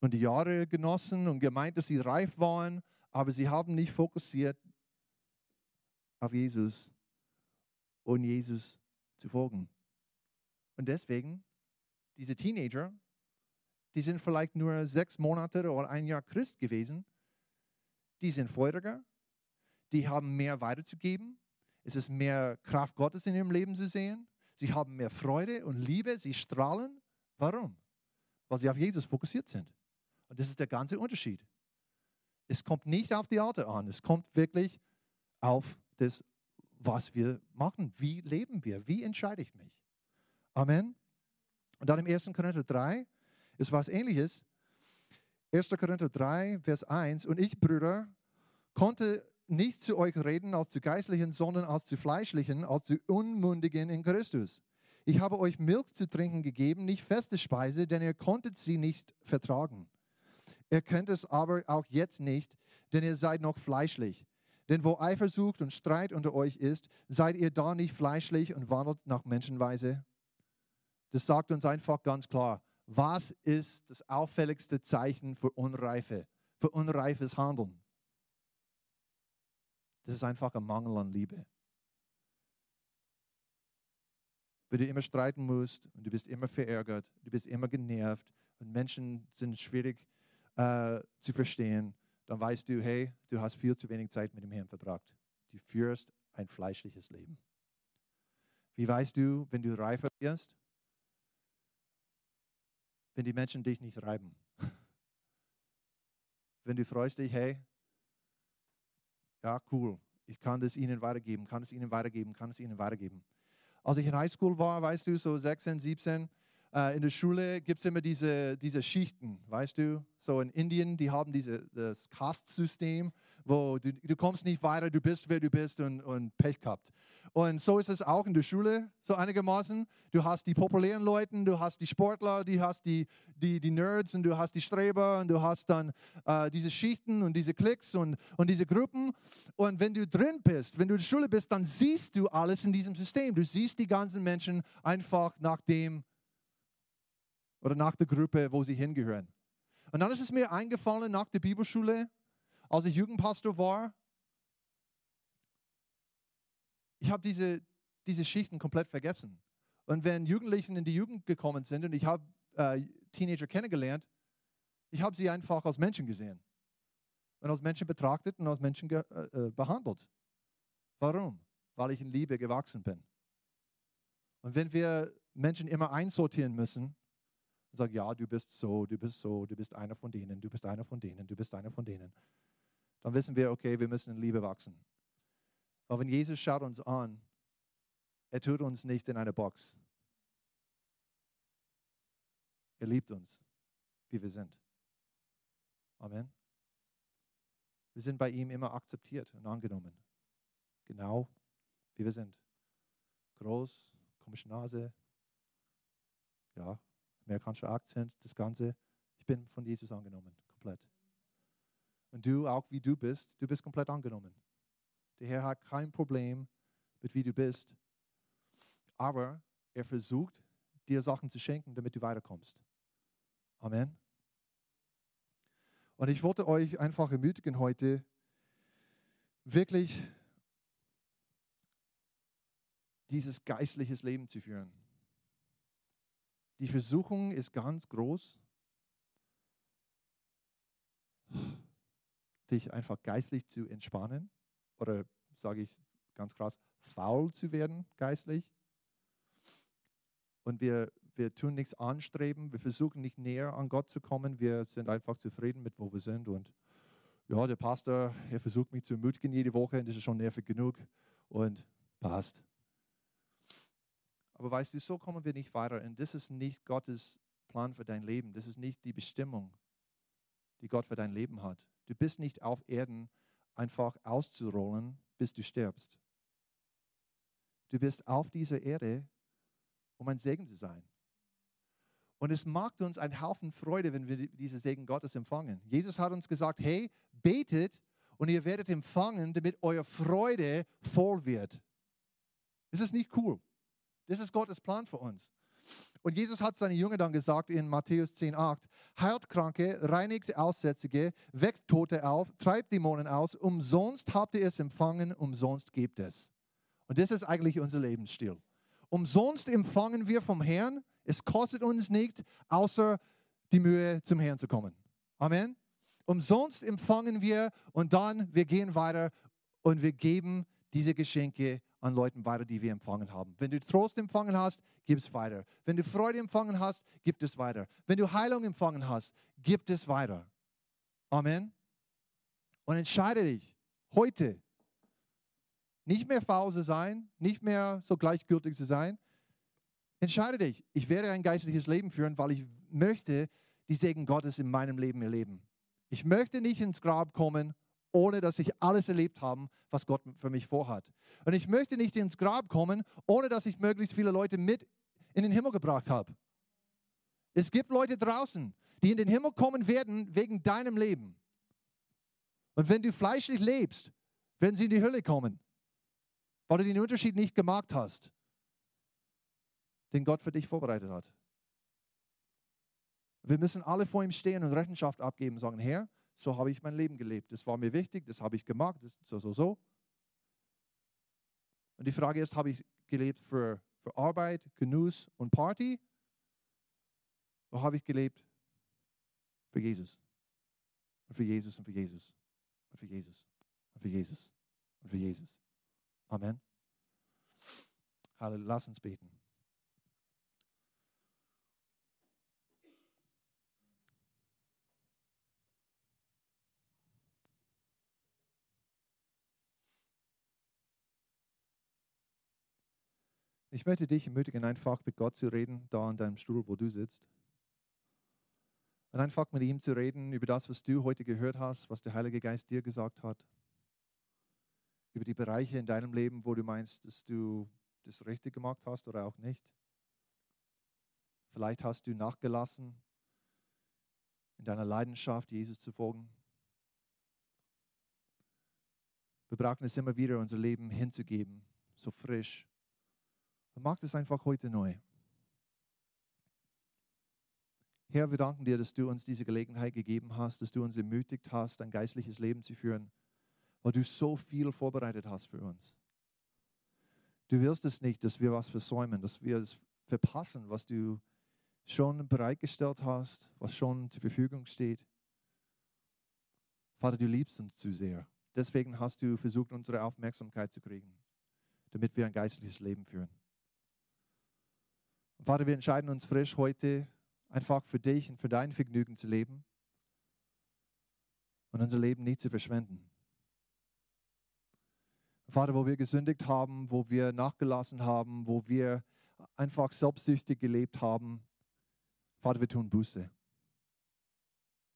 und die Jahre genossen und gemeint, dass sie reif waren, aber sie haben nicht fokussiert auf Jesus und Jesus zu folgen. Und deswegen, diese Teenager, die sind vielleicht nur sechs Monate oder ein Jahr Christ gewesen, die sind feuriger, die haben mehr weiterzugeben, es ist mehr Kraft Gottes in ihrem Leben zu sehen, sie haben mehr Freude und Liebe, sie strahlen. Warum? Weil sie auf Jesus fokussiert sind. Und das ist der ganze Unterschied. Es kommt nicht auf die Alte an, es kommt wirklich auf das was wir machen. Wie leben wir? Wie entscheide ich mich? Amen. Und dann im 1. Korinther 3 ist was ähnliches. 1. Korinther 3, Vers 1. Und ich, Brüder, konnte nicht zu euch reden als zu Geistlichen, sondern als zu Fleischlichen, als zu Unmündigen in Christus. Ich habe euch Milch zu trinken gegeben, nicht feste Speise, denn ihr konntet sie nicht vertragen. Ihr könnt es aber auch jetzt nicht, denn ihr seid noch fleischlich. Denn wo Eifersucht und Streit unter euch ist, seid ihr da nicht fleischlich und wandelt nach Menschenweise? Das sagt uns einfach ganz klar. Was ist das auffälligste Zeichen für Unreife, für unreifes Handeln? Das ist einfach ein Mangel an Liebe. Wenn du immer streiten musst und du bist immer verärgert, du bist immer genervt und Menschen sind schwierig äh, zu verstehen, dann weißt du, hey, du hast viel zu wenig Zeit mit dem Herrn verbracht. Du führst ein fleischliches Leben. Wie weißt du, wenn du reifer wirst? Wenn die Menschen dich nicht reiben. Wenn du freust dich, hey, ja, cool, ich kann das ihnen weitergeben, kann es ihnen weitergeben, kann es ihnen weitergeben. Als ich in Highschool war, weißt du, so 16, 17, äh, in der Schule gibt es immer diese, diese Schichten, weißt du? So in Indien, die haben diese, das Caste-System, wo du, du kommst nicht weiter, du bist, wer du bist und, und Pech gehabt. Und so ist es auch in der Schule, so einigermaßen. Du hast die populären Leute, du hast die Sportler, du hast die, die, die Nerds und du hast die Streber und du hast dann äh, diese Schichten und diese Klicks und, und diese Gruppen. Und wenn du drin bist, wenn du in der Schule bist, dann siehst du alles in diesem System. Du siehst die ganzen Menschen einfach nach dem, oder nach der Gruppe, wo sie hingehören. Und dann ist es mir eingefallen nach der Bibelschule, als ich Jugendpastor war, ich habe diese, diese Schichten komplett vergessen. Und wenn Jugendliche in die Jugend gekommen sind und ich habe äh, Teenager kennengelernt, ich habe sie einfach als Menschen gesehen und als Menschen betrachtet und als Menschen äh, äh, behandelt. Warum? Weil ich in Liebe gewachsen bin. Und wenn wir Menschen immer einsortieren müssen, und sage, ja, du bist so, du bist so, du bist einer von denen, du bist einer von denen, du bist einer von denen. Dann wissen wir, okay, wir müssen in Liebe wachsen. Aber wenn Jesus schaut uns an, er tut uns nicht in eine Box. Er liebt uns, wie wir sind. Amen. Wir sind bei ihm immer akzeptiert und angenommen. Genau wie wir sind. Groß, komische Nase. Ja, amerikanischer Akzent, das Ganze. Ich bin von Jesus angenommen, komplett. Und du, auch wie du bist, du bist komplett angenommen. Der Herr hat kein Problem mit wie du bist. Aber er versucht, dir Sachen zu schenken, damit du weiterkommst. Amen. Und ich wollte euch einfach ermutigen heute, wirklich dieses geistliches Leben zu führen. Die Versuchung ist ganz groß, dich einfach geistlich zu entspannen oder sage ich ganz krass, faul zu werden geistlich. Und wir, wir tun nichts anstreben, wir versuchen nicht näher an Gott zu kommen, wir sind einfach zufrieden mit, wo wir sind. Und ja, der Pastor, er versucht mich zu ermutigen jede Woche und das ist schon nervig genug und passt. Aber weißt du, so kommen wir nicht weiter und das ist nicht Gottes Plan für dein Leben, das ist nicht die Bestimmung, die Gott für dein Leben hat. Du bist nicht auf Erden einfach auszurollen, bis du stirbst. Du bist auf dieser Erde, um ein Segen zu sein. Und es macht uns einen Haufen Freude, wenn wir diese Segen Gottes empfangen. Jesus hat uns gesagt, hey, betet und ihr werdet empfangen, damit eure Freude voll wird. Ist das nicht cool? Das ist Gottes Plan für uns. Und Jesus hat seine Jünger dann gesagt in Matthäus 10,8: Heilt Kranke, reinigt Aussätzige, weckt Tote auf, treibt Dämonen aus. Umsonst habt ihr es empfangen, umsonst gebt es. Und das ist eigentlich unser Lebensstil. Umsonst empfangen wir vom Herrn. Es kostet uns nicht, außer die Mühe, zum Herrn zu kommen. Amen. Umsonst empfangen wir und dann wir gehen weiter und wir geben diese Geschenke an Leuten weiter, die wir empfangen haben. Wenn du Trost empfangen hast, gib es weiter. Wenn du Freude empfangen hast, gib es weiter. Wenn du Heilung empfangen hast, gib es weiter. Amen. Und entscheide dich heute, nicht mehr faul zu sein, nicht mehr so gleichgültig zu sein. Entscheide dich, ich werde ein geistliches Leben führen, weil ich möchte die Segen Gottes in meinem Leben erleben. Ich möchte nicht ins Grab kommen, ohne dass ich alles erlebt habe, was Gott für mich vorhat. Und ich möchte nicht ins Grab kommen, ohne dass ich möglichst viele Leute mit in den Himmel gebracht habe. Es gibt Leute draußen, die in den Himmel kommen werden wegen deinem Leben. Und wenn du fleischlich lebst, werden sie in die Hölle kommen weil du den Unterschied nicht gemacht hast, den Gott für dich vorbereitet hat. Wir müssen alle vor ihm stehen und Rechenschaft abgeben sagen, Herr, so habe ich mein Leben gelebt. Das war mir wichtig, das habe ich gemacht, das, so, so, so. Und die Frage ist, habe ich gelebt für, für Arbeit, Genuss und Party? Oder habe ich gelebt für Jesus? Und für Jesus und für Jesus und für Jesus und für Jesus und für Jesus. Amen. Halleluja. Lass uns beten. Ich möchte dich ermutigen, einfach mit Gott zu reden, da an deinem Stuhl, wo du sitzt. Und einfach mit ihm zu reden über das, was du heute gehört hast, was der Heilige Geist dir gesagt hat über die Bereiche in deinem Leben, wo du meinst, dass du das richtig gemacht hast oder auch nicht. Vielleicht hast du nachgelassen in deiner Leidenschaft, Jesus zu folgen. Wir brauchen es immer wieder, unser Leben hinzugeben, so frisch. Und mach es einfach heute neu. Herr, wir danken dir, dass du uns diese Gelegenheit gegeben hast, dass du uns ermutigt hast, ein geistliches Leben zu führen weil du so viel vorbereitet hast für uns. Du willst es nicht, dass wir was versäumen, dass wir es verpassen, was du schon bereitgestellt hast, was schon zur Verfügung steht. Vater, du liebst uns zu sehr. Deswegen hast du versucht, unsere Aufmerksamkeit zu kriegen, damit wir ein geistliches Leben führen. Und Vater, wir entscheiden uns frisch heute, einfach für dich und für dein Vergnügen zu leben und unser Leben nicht zu verschwenden. Vater, wo wir gesündigt haben, wo wir nachgelassen haben, wo wir einfach selbstsüchtig gelebt haben. Vater, wir tun Buße.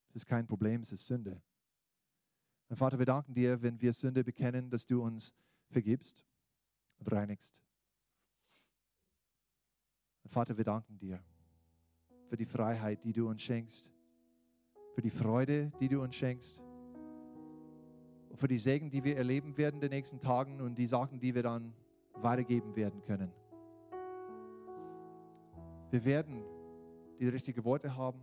Es ist kein Problem, es ist Sünde. Und Vater, wir danken dir, wenn wir Sünde bekennen, dass du uns vergibst und reinigst. Und Vater, wir danken dir für die Freiheit, die du uns schenkst, für die Freude, die du uns schenkst und für die Segen, die wir erleben werden in den nächsten Tagen und die Sachen, die wir dann weitergeben werden können. Wir werden die richtigen Worte haben.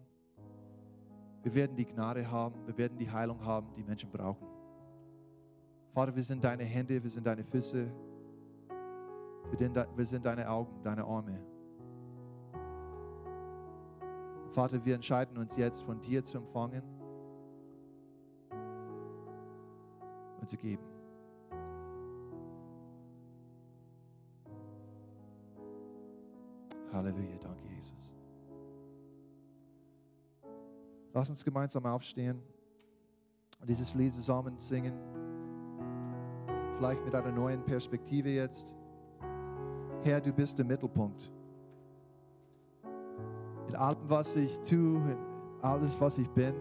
Wir werden die Gnade haben. Wir werden die Heilung haben, die Menschen brauchen. Vater, wir sind deine Hände, wir sind deine Füße. Wir sind deine Augen, deine Arme. Vater, wir entscheiden uns jetzt von dir zu empfangen und zu geben. Halleluja, danke Jesus. Lass uns gemeinsam aufstehen und dieses Lied zusammen singen. Vielleicht mit einer neuen Perspektive jetzt. Herr, du bist der Mittelpunkt. In allem, was ich tue, in alles, was ich bin,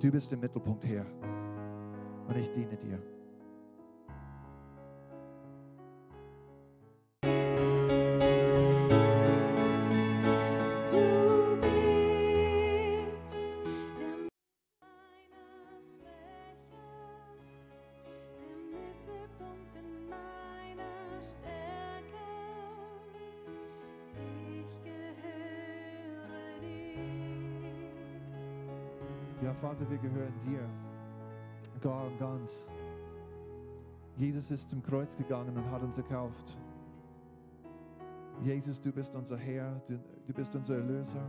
du bist der Mittelpunkt, Herr. Und ich diene dir. Vater, wir gehören dir, gar und ganz. Jesus ist zum Kreuz gegangen und hat uns erkauft. Jesus, du bist unser Herr, du, du bist unser Erlöser.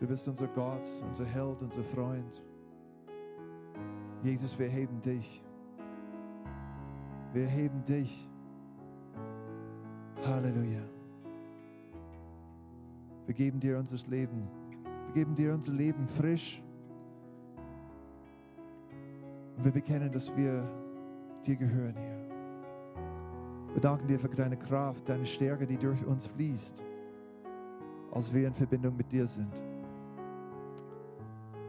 Du bist unser Gott, unser Held, unser Freund. Jesus, wir heben dich. Wir heben dich. Halleluja. Wir geben dir unser Leben. Wir geben dir unser Leben frisch. Und wir bekennen, dass wir dir gehören, Herr. Wir danken dir für deine Kraft, deine Stärke, die durch uns fließt, als wir in Verbindung mit dir sind.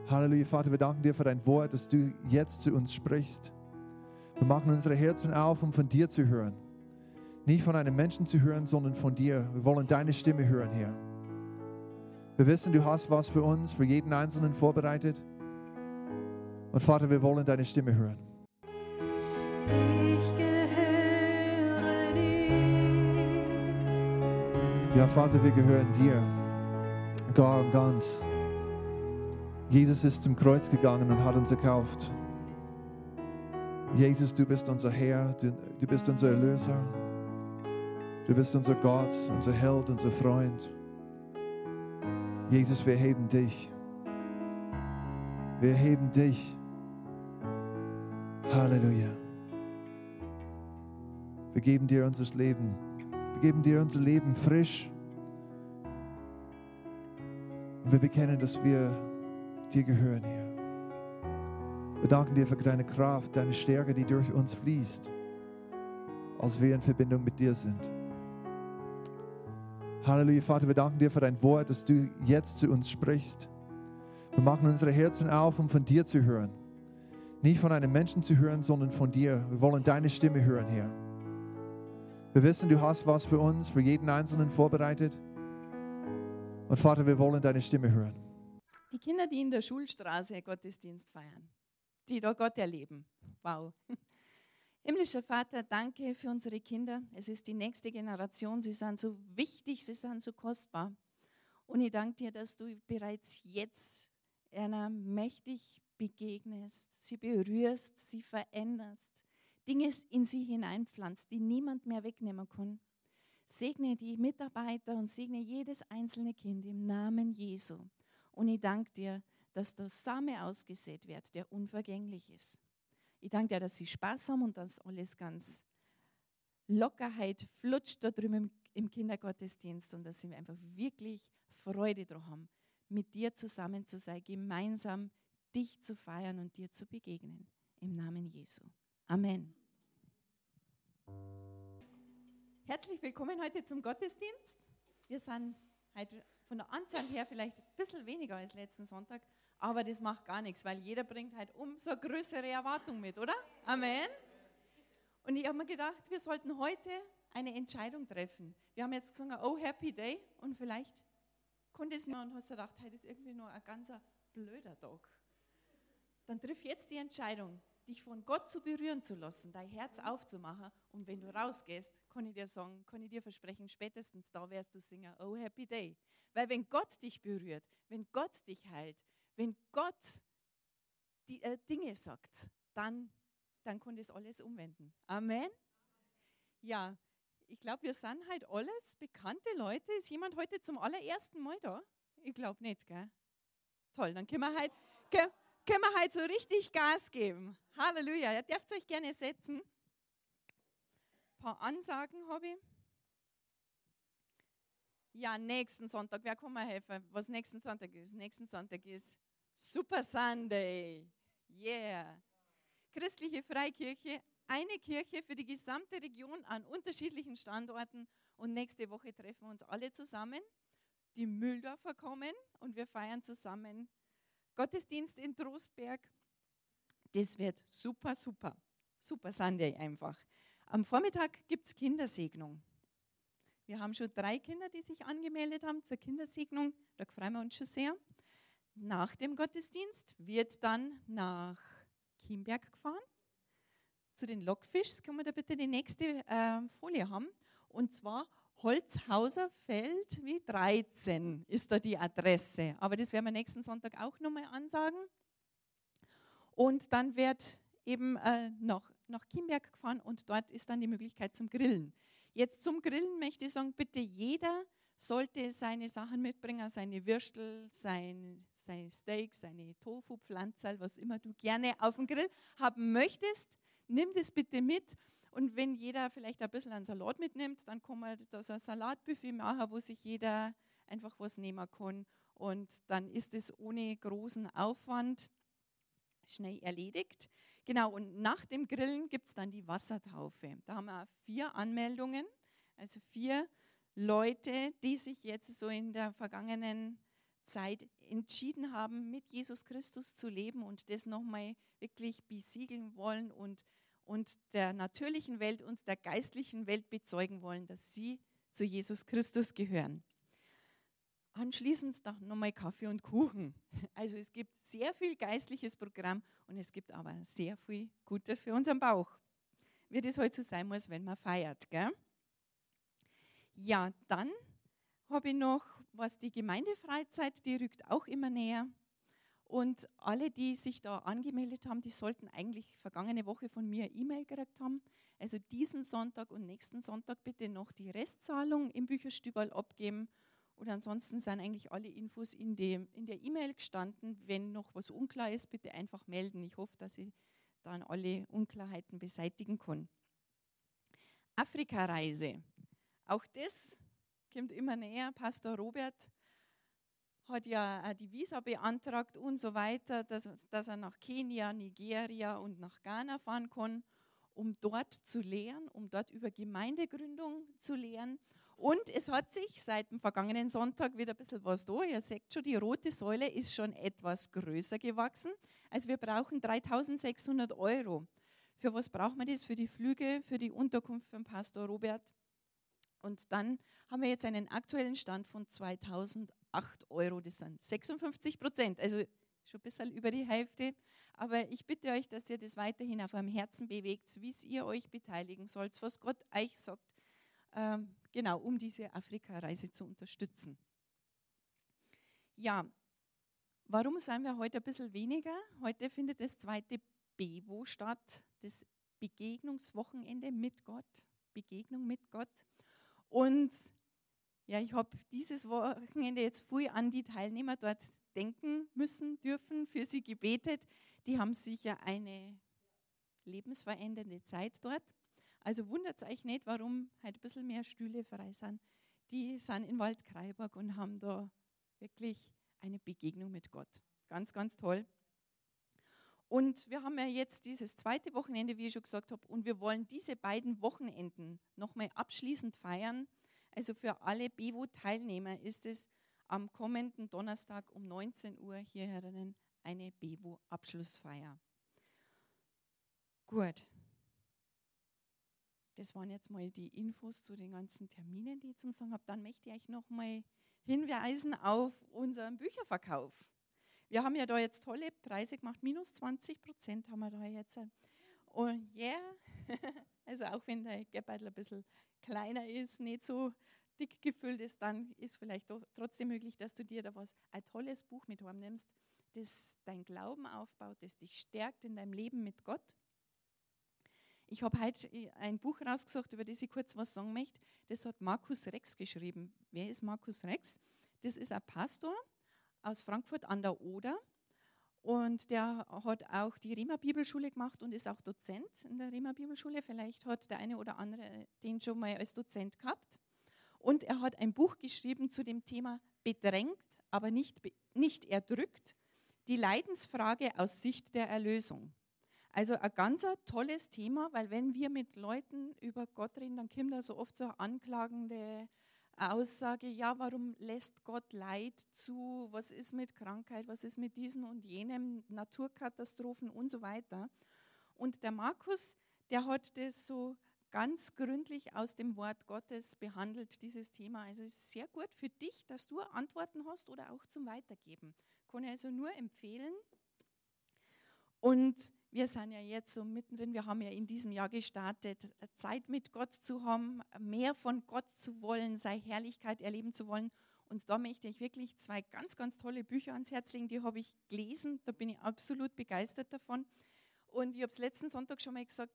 Halleluja, Vater, wir danken dir für dein Wort, dass du jetzt zu uns sprichst. Wir machen unsere Herzen auf, um von dir zu hören. Nicht von einem Menschen zu hören, sondern von dir. Wir wollen deine Stimme hören, Herr. Wir wissen, du hast was für uns, für jeden Einzelnen vorbereitet. Und Vater, wir wollen deine Stimme hören. Ich gehöre dir. Ja, Vater, wir gehören dir. Gar und ganz. Jesus ist zum Kreuz gegangen und hat uns erkauft. Jesus, du bist unser Herr, du, du bist unser Erlöser. Du bist unser Gott, unser Held, unser Freund. Jesus, wir heben dich. Wir heben dich. Halleluja. Wir geben dir unser Leben. Wir geben dir unser Leben frisch. Und wir bekennen, dass wir dir gehören, Herr. Wir danken dir für deine Kraft, deine Stärke, die durch uns fließt, als wir in Verbindung mit dir sind. Halleluja, Vater, wir danken dir für dein Wort, dass du jetzt zu uns sprichst. Wir machen unsere Herzen auf, um von dir zu hören. Nicht von einem Menschen zu hören, sondern von dir. Wir wollen deine Stimme hören, Herr. Wir wissen, du hast was für uns, für jeden Einzelnen vorbereitet. Und Vater, wir wollen deine Stimme hören. Die Kinder, die in der Schulstraße Gottesdienst feiern, die da Gott erleben. Wow. Himmlischer Vater, danke für unsere Kinder. Es ist die nächste Generation. Sie sind so wichtig, sie sind so kostbar. Und ich danke dir, dass du bereits jetzt einer mächtig begegnest, sie berührst, sie veränderst, Dinge in sie hineinpflanzt, die niemand mehr wegnehmen kann. Segne die Mitarbeiter und segne jedes einzelne Kind im Namen Jesu. Und ich danke dir, dass der Same ausgesät wird, der unvergänglich ist. Ich danke dir, dass sie Spaß haben und dass alles ganz Lockerheit flutscht da drüben im Kindergottesdienst und dass sie einfach wirklich Freude daran haben, mit dir zusammen zu sein, gemeinsam dich zu feiern und dir zu begegnen. Im Namen Jesu. Amen. Herzlich willkommen heute zum Gottesdienst. Wir sind heute von der Anzahl her vielleicht ein bisschen weniger als letzten Sonntag, aber das macht gar nichts, weil jeder bringt halt umso größere Erwartung mit, oder? Amen. Und ich habe mir gedacht, wir sollten heute eine Entscheidung treffen. Wir haben jetzt gesungen, oh happy day und vielleicht konnte es nicht und hast gedacht, heute ist irgendwie nur ein ganz blöder Tag. Dann triff jetzt die Entscheidung, dich von Gott zu berühren zu lassen, dein Herz aufzumachen und wenn du rausgehst, kann ich dir sagen, kann ich dir versprechen, spätestens da wirst du singen, oh happy day. Weil wenn Gott dich berührt, wenn Gott dich heilt, wenn Gott die äh, Dinge sagt, dann, dann kann das alles umwenden. Amen. Ja, ich glaube, wir sind halt alles bekannte Leute. Ist jemand heute zum allerersten Mal da? Ich glaube nicht, gell? Toll, dann können wir halt, können, wir halt so richtig Gas geben. Halleluja. Ihr dürft euch gerne setzen. Ein paar Ansagen habe ich. Ja, nächsten Sonntag. Wer kann mir helfen, was nächsten Sonntag ist? Nächsten Sonntag ist Super Sunday. Yeah. Christliche Freikirche, eine Kirche für die gesamte Region an unterschiedlichen Standorten. Und nächste Woche treffen wir uns alle zusammen. Die Mülldorfer kommen und wir feiern zusammen Gottesdienst in Trostberg. Das wird super, super. Super Sunday einfach. Am Vormittag gibt es Kindersegnung. Wir haben schon drei Kinder, die sich angemeldet haben zur Kindersegnung. Da freuen wir uns schon sehr. Nach dem Gottesdienst wird dann nach Chiemberg gefahren. Zu den Lockfischs. Können wir da bitte die nächste äh, Folie haben? Und zwar Holzhauser Feld wie 13 ist da die Adresse. Aber das werden wir nächsten Sonntag auch nochmal ansagen. Und dann wird eben äh, nach, nach Chiemberg gefahren und dort ist dann die Möglichkeit zum Grillen. Jetzt zum Grillen möchte ich sagen, bitte jeder sollte seine Sachen mitbringen, seine Würstel, sein, sein Steak, seine Tofu-Pflanzerl, was immer du gerne auf dem Grill haben möchtest. Nimm das bitte mit. Und wenn jeder vielleicht ein bisschen einen Salat mitnimmt, dann kann man da so ein Salatbuffet machen, wo sich jeder einfach was nehmen kann. Und dann ist es ohne großen Aufwand schnell erledigt. Genau, und nach dem Grillen gibt es dann die Wassertaufe. Da haben wir vier Anmeldungen, also vier Leute, die sich jetzt so in der vergangenen Zeit entschieden haben, mit Jesus Christus zu leben und das nochmal wirklich besiegeln wollen und, und der natürlichen Welt und der geistlichen Welt bezeugen wollen, dass sie zu Jesus Christus gehören. Anschließend dann nochmal Kaffee und Kuchen. Also es gibt sehr viel geistliches Programm und es gibt aber sehr viel Gutes für unseren Bauch. Wie das heute so sein muss, wenn man feiert. Gell? Ja, dann habe ich noch, was die Gemeindefreizeit, die rückt auch immer näher. Und alle, die sich da angemeldet haben, die sollten eigentlich vergangene Woche von mir E-Mail gekriegt haben. Also diesen Sonntag und nächsten Sonntag bitte noch die Restzahlung im Bücherstübal abgeben und ansonsten sind eigentlich alle Infos in, dem, in der E-Mail gestanden. Wenn noch was unklar ist, bitte einfach melden. Ich hoffe, dass ich dann alle Unklarheiten beseitigen kann. Afrika-Reise. Auch das kommt immer näher. Pastor Robert hat ja die Visa beantragt und so weiter, dass, dass er nach Kenia, Nigeria und nach Ghana fahren kann, um dort zu lehren, um dort über Gemeindegründung zu lehren und es hat sich seit dem vergangenen Sonntag wieder ein bisschen was da. Ihr seht schon, die rote Säule ist schon etwas größer gewachsen. Also wir brauchen 3600 Euro. Für was braucht man das? Für die Flüge, für die Unterkunft von Pastor Robert. Und dann haben wir jetzt einen aktuellen Stand von 2008 Euro. Das sind 56 Prozent, also schon ein bisschen über die Hälfte. Aber ich bitte euch, dass ihr das weiterhin auf eurem Herzen bewegt, wie ihr euch beteiligen sollt, was Gott euch sagt ähm, genau, um diese Afrika-Reise zu unterstützen. Ja, warum sind wir heute ein bisschen weniger? Heute findet das zweite Bewo statt, das Begegnungswochenende mit Gott, Begegnung mit Gott. Und ja, ich habe dieses Wochenende jetzt früh an die Teilnehmer dort denken müssen, dürfen, für sie gebetet. Die haben sicher eine lebensverändernde Zeit dort. Also wundert es euch nicht, warum halt ein bisschen mehr Stühle frei sind. Die sind in Waldkraiburg und haben da wirklich eine Begegnung mit Gott. Ganz, ganz toll. Und wir haben ja jetzt dieses zweite Wochenende, wie ich schon gesagt habe, und wir wollen diese beiden Wochenenden nochmal abschließend feiern. Also für alle BEWO-Teilnehmer ist es am kommenden Donnerstag um 19 Uhr hier herinnen eine BEWO-Abschlussfeier. Gut, das waren jetzt mal die Infos zu den ganzen Terminen, die ich zum Sagen habe. Dann möchte ich euch noch mal hinweisen auf unseren Bücherverkauf. Wir haben ja da jetzt tolle Preise gemacht, minus 20 Prozent haben wir da jetzt. Und yeah, also auch wenn der Geldbeutel ein bisschen kleiner ist, nicht so dick gefüllt ist, dann ist vielleicht trotzdem möglich, dass du dir da was, ein tolles Buch mit nimmst, das dein Glauben aufbaut, das dich stärkt in deinem Leben mit Gott. Ich habe heute ein Buch rausgesucht, über das ich kurz was sagen möchte. Das hat Markus Rex geschrieben. Wer ist Markus Rex? Das ist ein Pastor aus Frankfurt an der Oder. Und der hat auch die Rema Bibelschule gemacht und ist auch Dozent in der Rema Bibelschule. Vielleicht hat der eine oder andere den schon mal als Dozent gehabt. Und er hat ein Buch geschrieben zu dem Thema Bedrängt, aber nicht, nicht erdrückt. Die Leidensfrage aus Sicht der Erlösung. Also ein ganz tolles Thema, weil wenn wir mit Leuten über Gott reden, dann kommt da so oft so anklagende Aussage, ja, warum lässt Gott Leid zu? Was ist mit Krankheit? Was ist mit diesem und jenem? Naturkatastrophen und so weiter. Und der Markus, der hat das so ganz gründlich aus dem Wort Gottes behandelt, dieses Thema. Also es ist sehr gut für dich, dass du Antworten hast oder auch zum Weitergeben. Kann ich also nur empfehlen. Und wir sind ja jetzt so mittendrin, wir haben ja in diesem Jahr gestartet, Zeit mit Gott zu haben, mehr von Gott zu wollen, seine Herrlichkeit erleben zu wollen. Und da möchte ich wirklich zwei ganz, ganz tolle Bücher ans Herz legen, die habe ich gelesen, da bin ich absolut begeistert davon. Und ich habe es letzten Sonntag schon mal gesagt,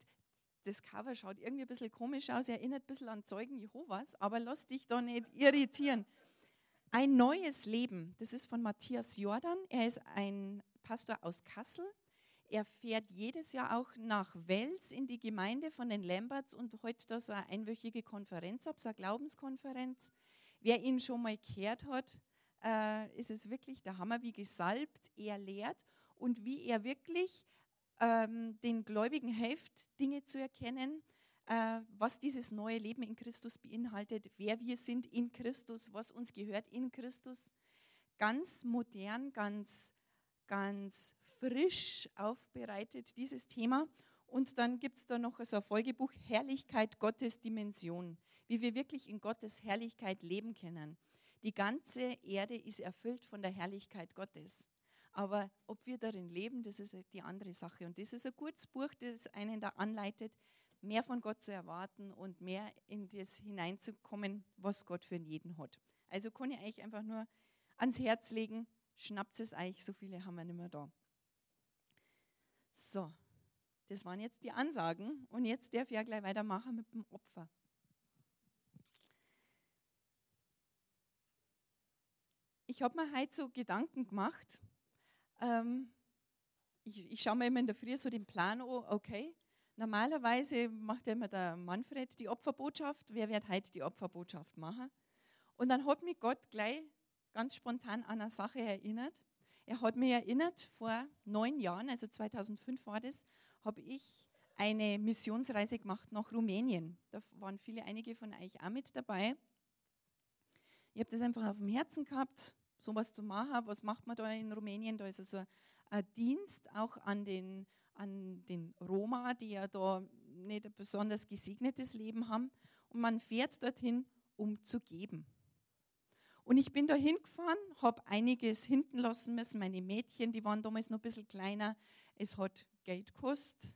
das Cover schaut irgendwie ein bisschen komisch aus, erinnert ein bisschen an Zeugen Jehovas, aber lass dich da nicht irritieren. Ein neues Leben, das ist von Matthias Jordan. Er ist ein Pastor aus Kassel er fährt jedes Jahr auch nach Wels in die Gemeinde von den Lamberts und heute da so eine einwöchige Konferenz ab, so eine Glaubenskonferenz. Wer ihn schon mal gehört hat, äh, ist es wirklich der Hammer, wie gesalbt er lehrt und wie er wirklich ähm, den Gläubigen hilft, Dinge zu erkennen, äh, was dieses neue Leben in Christus beinhaltet, wer wir sind in Christus, was uns gehört in Christus. Ganz modern, ganz ganz frisch aufbereitet, dieses Thema. Und dann gibt es da noch so ein Folgebuch, Herrlichkeit Gottes Dimension, wie wir wirklich in Gottes Herrlichkeit leben können. Die ganze Erde ist erfüllt von der Herrlichkeit Gottes. Aber ob wir darin leben, das ist die andere Sache. Und das ist ein gutes Buch, das einen da anleitet, mehr von Gott zu erwarten und mehr in das hineinzukommen, was Gott für jeden hat. Also kann ich euch einfach nur ans Herz legen, schnappt es euch, so viele haben wir nicht mehr da. So, das waren jetzt die Ansagen und jetzt darf ich ja gleich weitermachen mit dem Opfer. Ich habe mir heute so Gedanken gemacht. Ähm, ich, ich schaue mir immer in der Früh so den Plan an, okay, normalerweise macht ja immer der Manfred die Opferbotschaft. Wer wird heute die Opferbotschaft machen? Und dann hat mich Gott gleich ganz spontan an eine Sache erinnert. Er hat mir erinnert, vor neun Jahren, also 2005 war das, habe ich eine Missionsreise gemacht nach Rumänien. Da waren viele, einige von euch auch mit dabei. Ich habe das einfach auf dem Herzen gehabt, sowas zu machen. Was macht man da in Rumänien? Da ist also ein Dienst auch an den, an den Roma, die ja da nicht ein besonders gesegnetes Leben haben. Und man fährt dorthin, um zu geben. Und ich bin da hingefahren, habe einiges hinten lassen müssen. Meine Mädchen, die waren damals noch ein bisschen kleiner. Es hat Geld gekostet,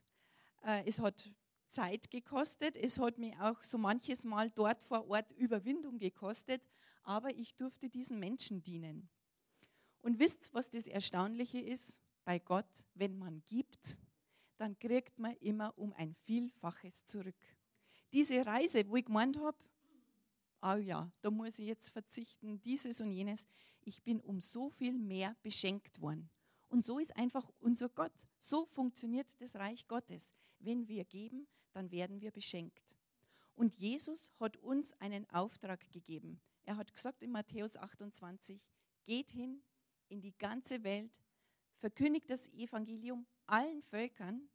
äh, es hat Zeit gekostet, es hat mir auch so manches Mal dort vor Ort Überwindung gekostet, aber ich durfte diesen Menschen dienen. Und wisst, was das Erstaunliche ist? Bei Gott, wenn man gibt, dann kriegt man immer um ein Vielfaches zurück. Diese Reise, wo ich gemeint habe, oh ja, da muss ich jetzt verzichten, dieses und jenes. Ich bin um so viel mehr beschenkt worden. Und so ist einfach unser Gott. So funktioniert das Reich Gottes. Wenn wir geben, dann werden wir beschenkt. Und Jesus hat uns einen Auftrag gegeben. Er hat gesagt in Matthäus 28, geht hin in die ganze Welt, verkündigt das Evangelium allen Völkern.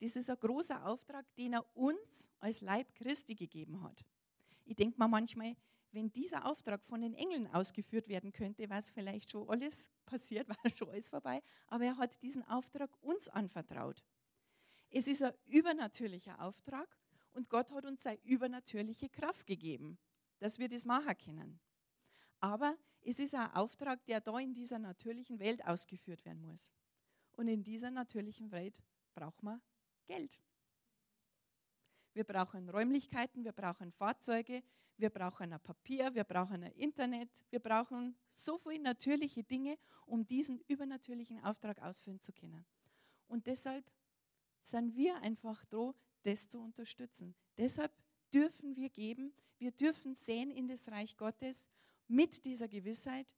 Das ist ein großer Auftrag, den er uns als Leib Christi gegeben hat. Ich denke mir manchmal, wenn dieser Auftrag von den Engeln ausgeführt werden könnte, wäre es vielleicht schon alles passiert, war schon alles vorbei. Aber er hat diesen Auftrag uns anvertraut. Es ist ein übernatürlicher Auftrag Und Gott hat uns seine übernatürliche Kraft gegeben, dass wir das machen können. Aber es ist ein Auftrag, der da in dieser natürlichen Welt ausgeführt werden muss. Und in dieser natürlichen Welt braucht man Geld. Wir brauchen Räumlichkeiten, wir brauchen Fahrzeuge, wir brauchen ein Papier, wir brauchen ein Internet, wir brauchen so viele natürliche Dinge, um diesen übernatürlichen Auftrag ausführen zu können. Und deshalb sind wir einfach da, das zu unterstützen. Deshalb dürfen wir geben, wir dürfen sehen in das Reich Gottes mit dieser Gewissheit,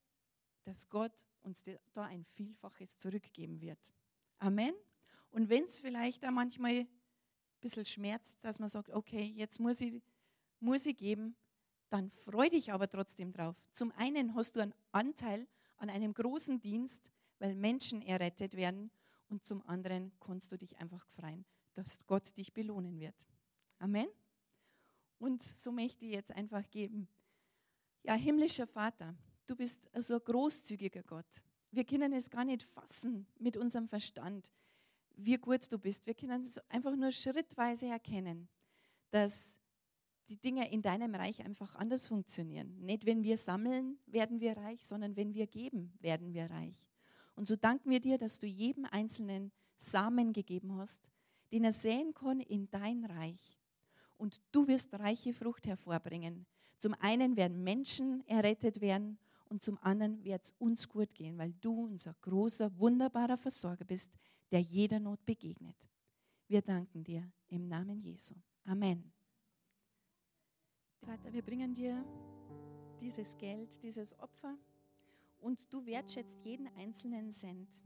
dass Gott uns da ein Vielfaches zurückgeben wird. Amen. Und wenn es vielleicht auch manchmal bisschen schmerzt, dass man sagt, okay, jetzt muss ich, muss ich geben, dann freu dich aber trotzdem drauf. Zum einen hast du einen Anteil an einem großen Dienst, weil Menschen errettet werden und zum anderen kannst du dich einfach freuen, dass Gott dich belohnen wird. Amen. Und so möchte ich jetzt einfach geben. Ja, himmlischer Vater, du bist so ein großzügiger Gott. Wir können es gar nicht fassen mit unserem Verstand, wie gut du bist. Wir können es einfach nur schrittweise erkennen, dass die Dinge in deinem Reich einfach anders funktionieren. Nicht, wenn wir sammeln, werden wir reich, sondern wenn wir geben, werden wir reich. Und so danken wir dir, dass du jedem Einzelnen Samen gegeben hast, den er säen kann in dein Reich. Und du wirst reiche Frucht hervorbringen. Zum einen werden Menschen errettet werden und zum anderen wird es uns gut gehen, weil du unser großer, wunderbarer Versorger bist, der jeder Not begegnet. Wir danken dir im Namen Jesu. Amen. Vater, wir bringen dir dieses Geld, dieses Opfer und du wertschätzt jeden einzelnen Cent.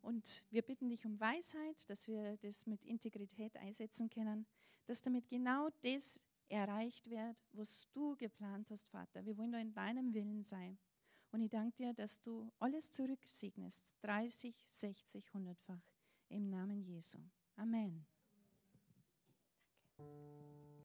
Und wir bitten dich um Weisheit, dass wir das mit Integrität einsetzen können, dass damit genau das erreicht wird, was du geplant hast, Vater. Wir wollen da in deinem Willen sein. Und ich danke dir, dass du alles zurücksegnest, 30, 60, 100-fach, im Namen Jesu. Amen. Danke.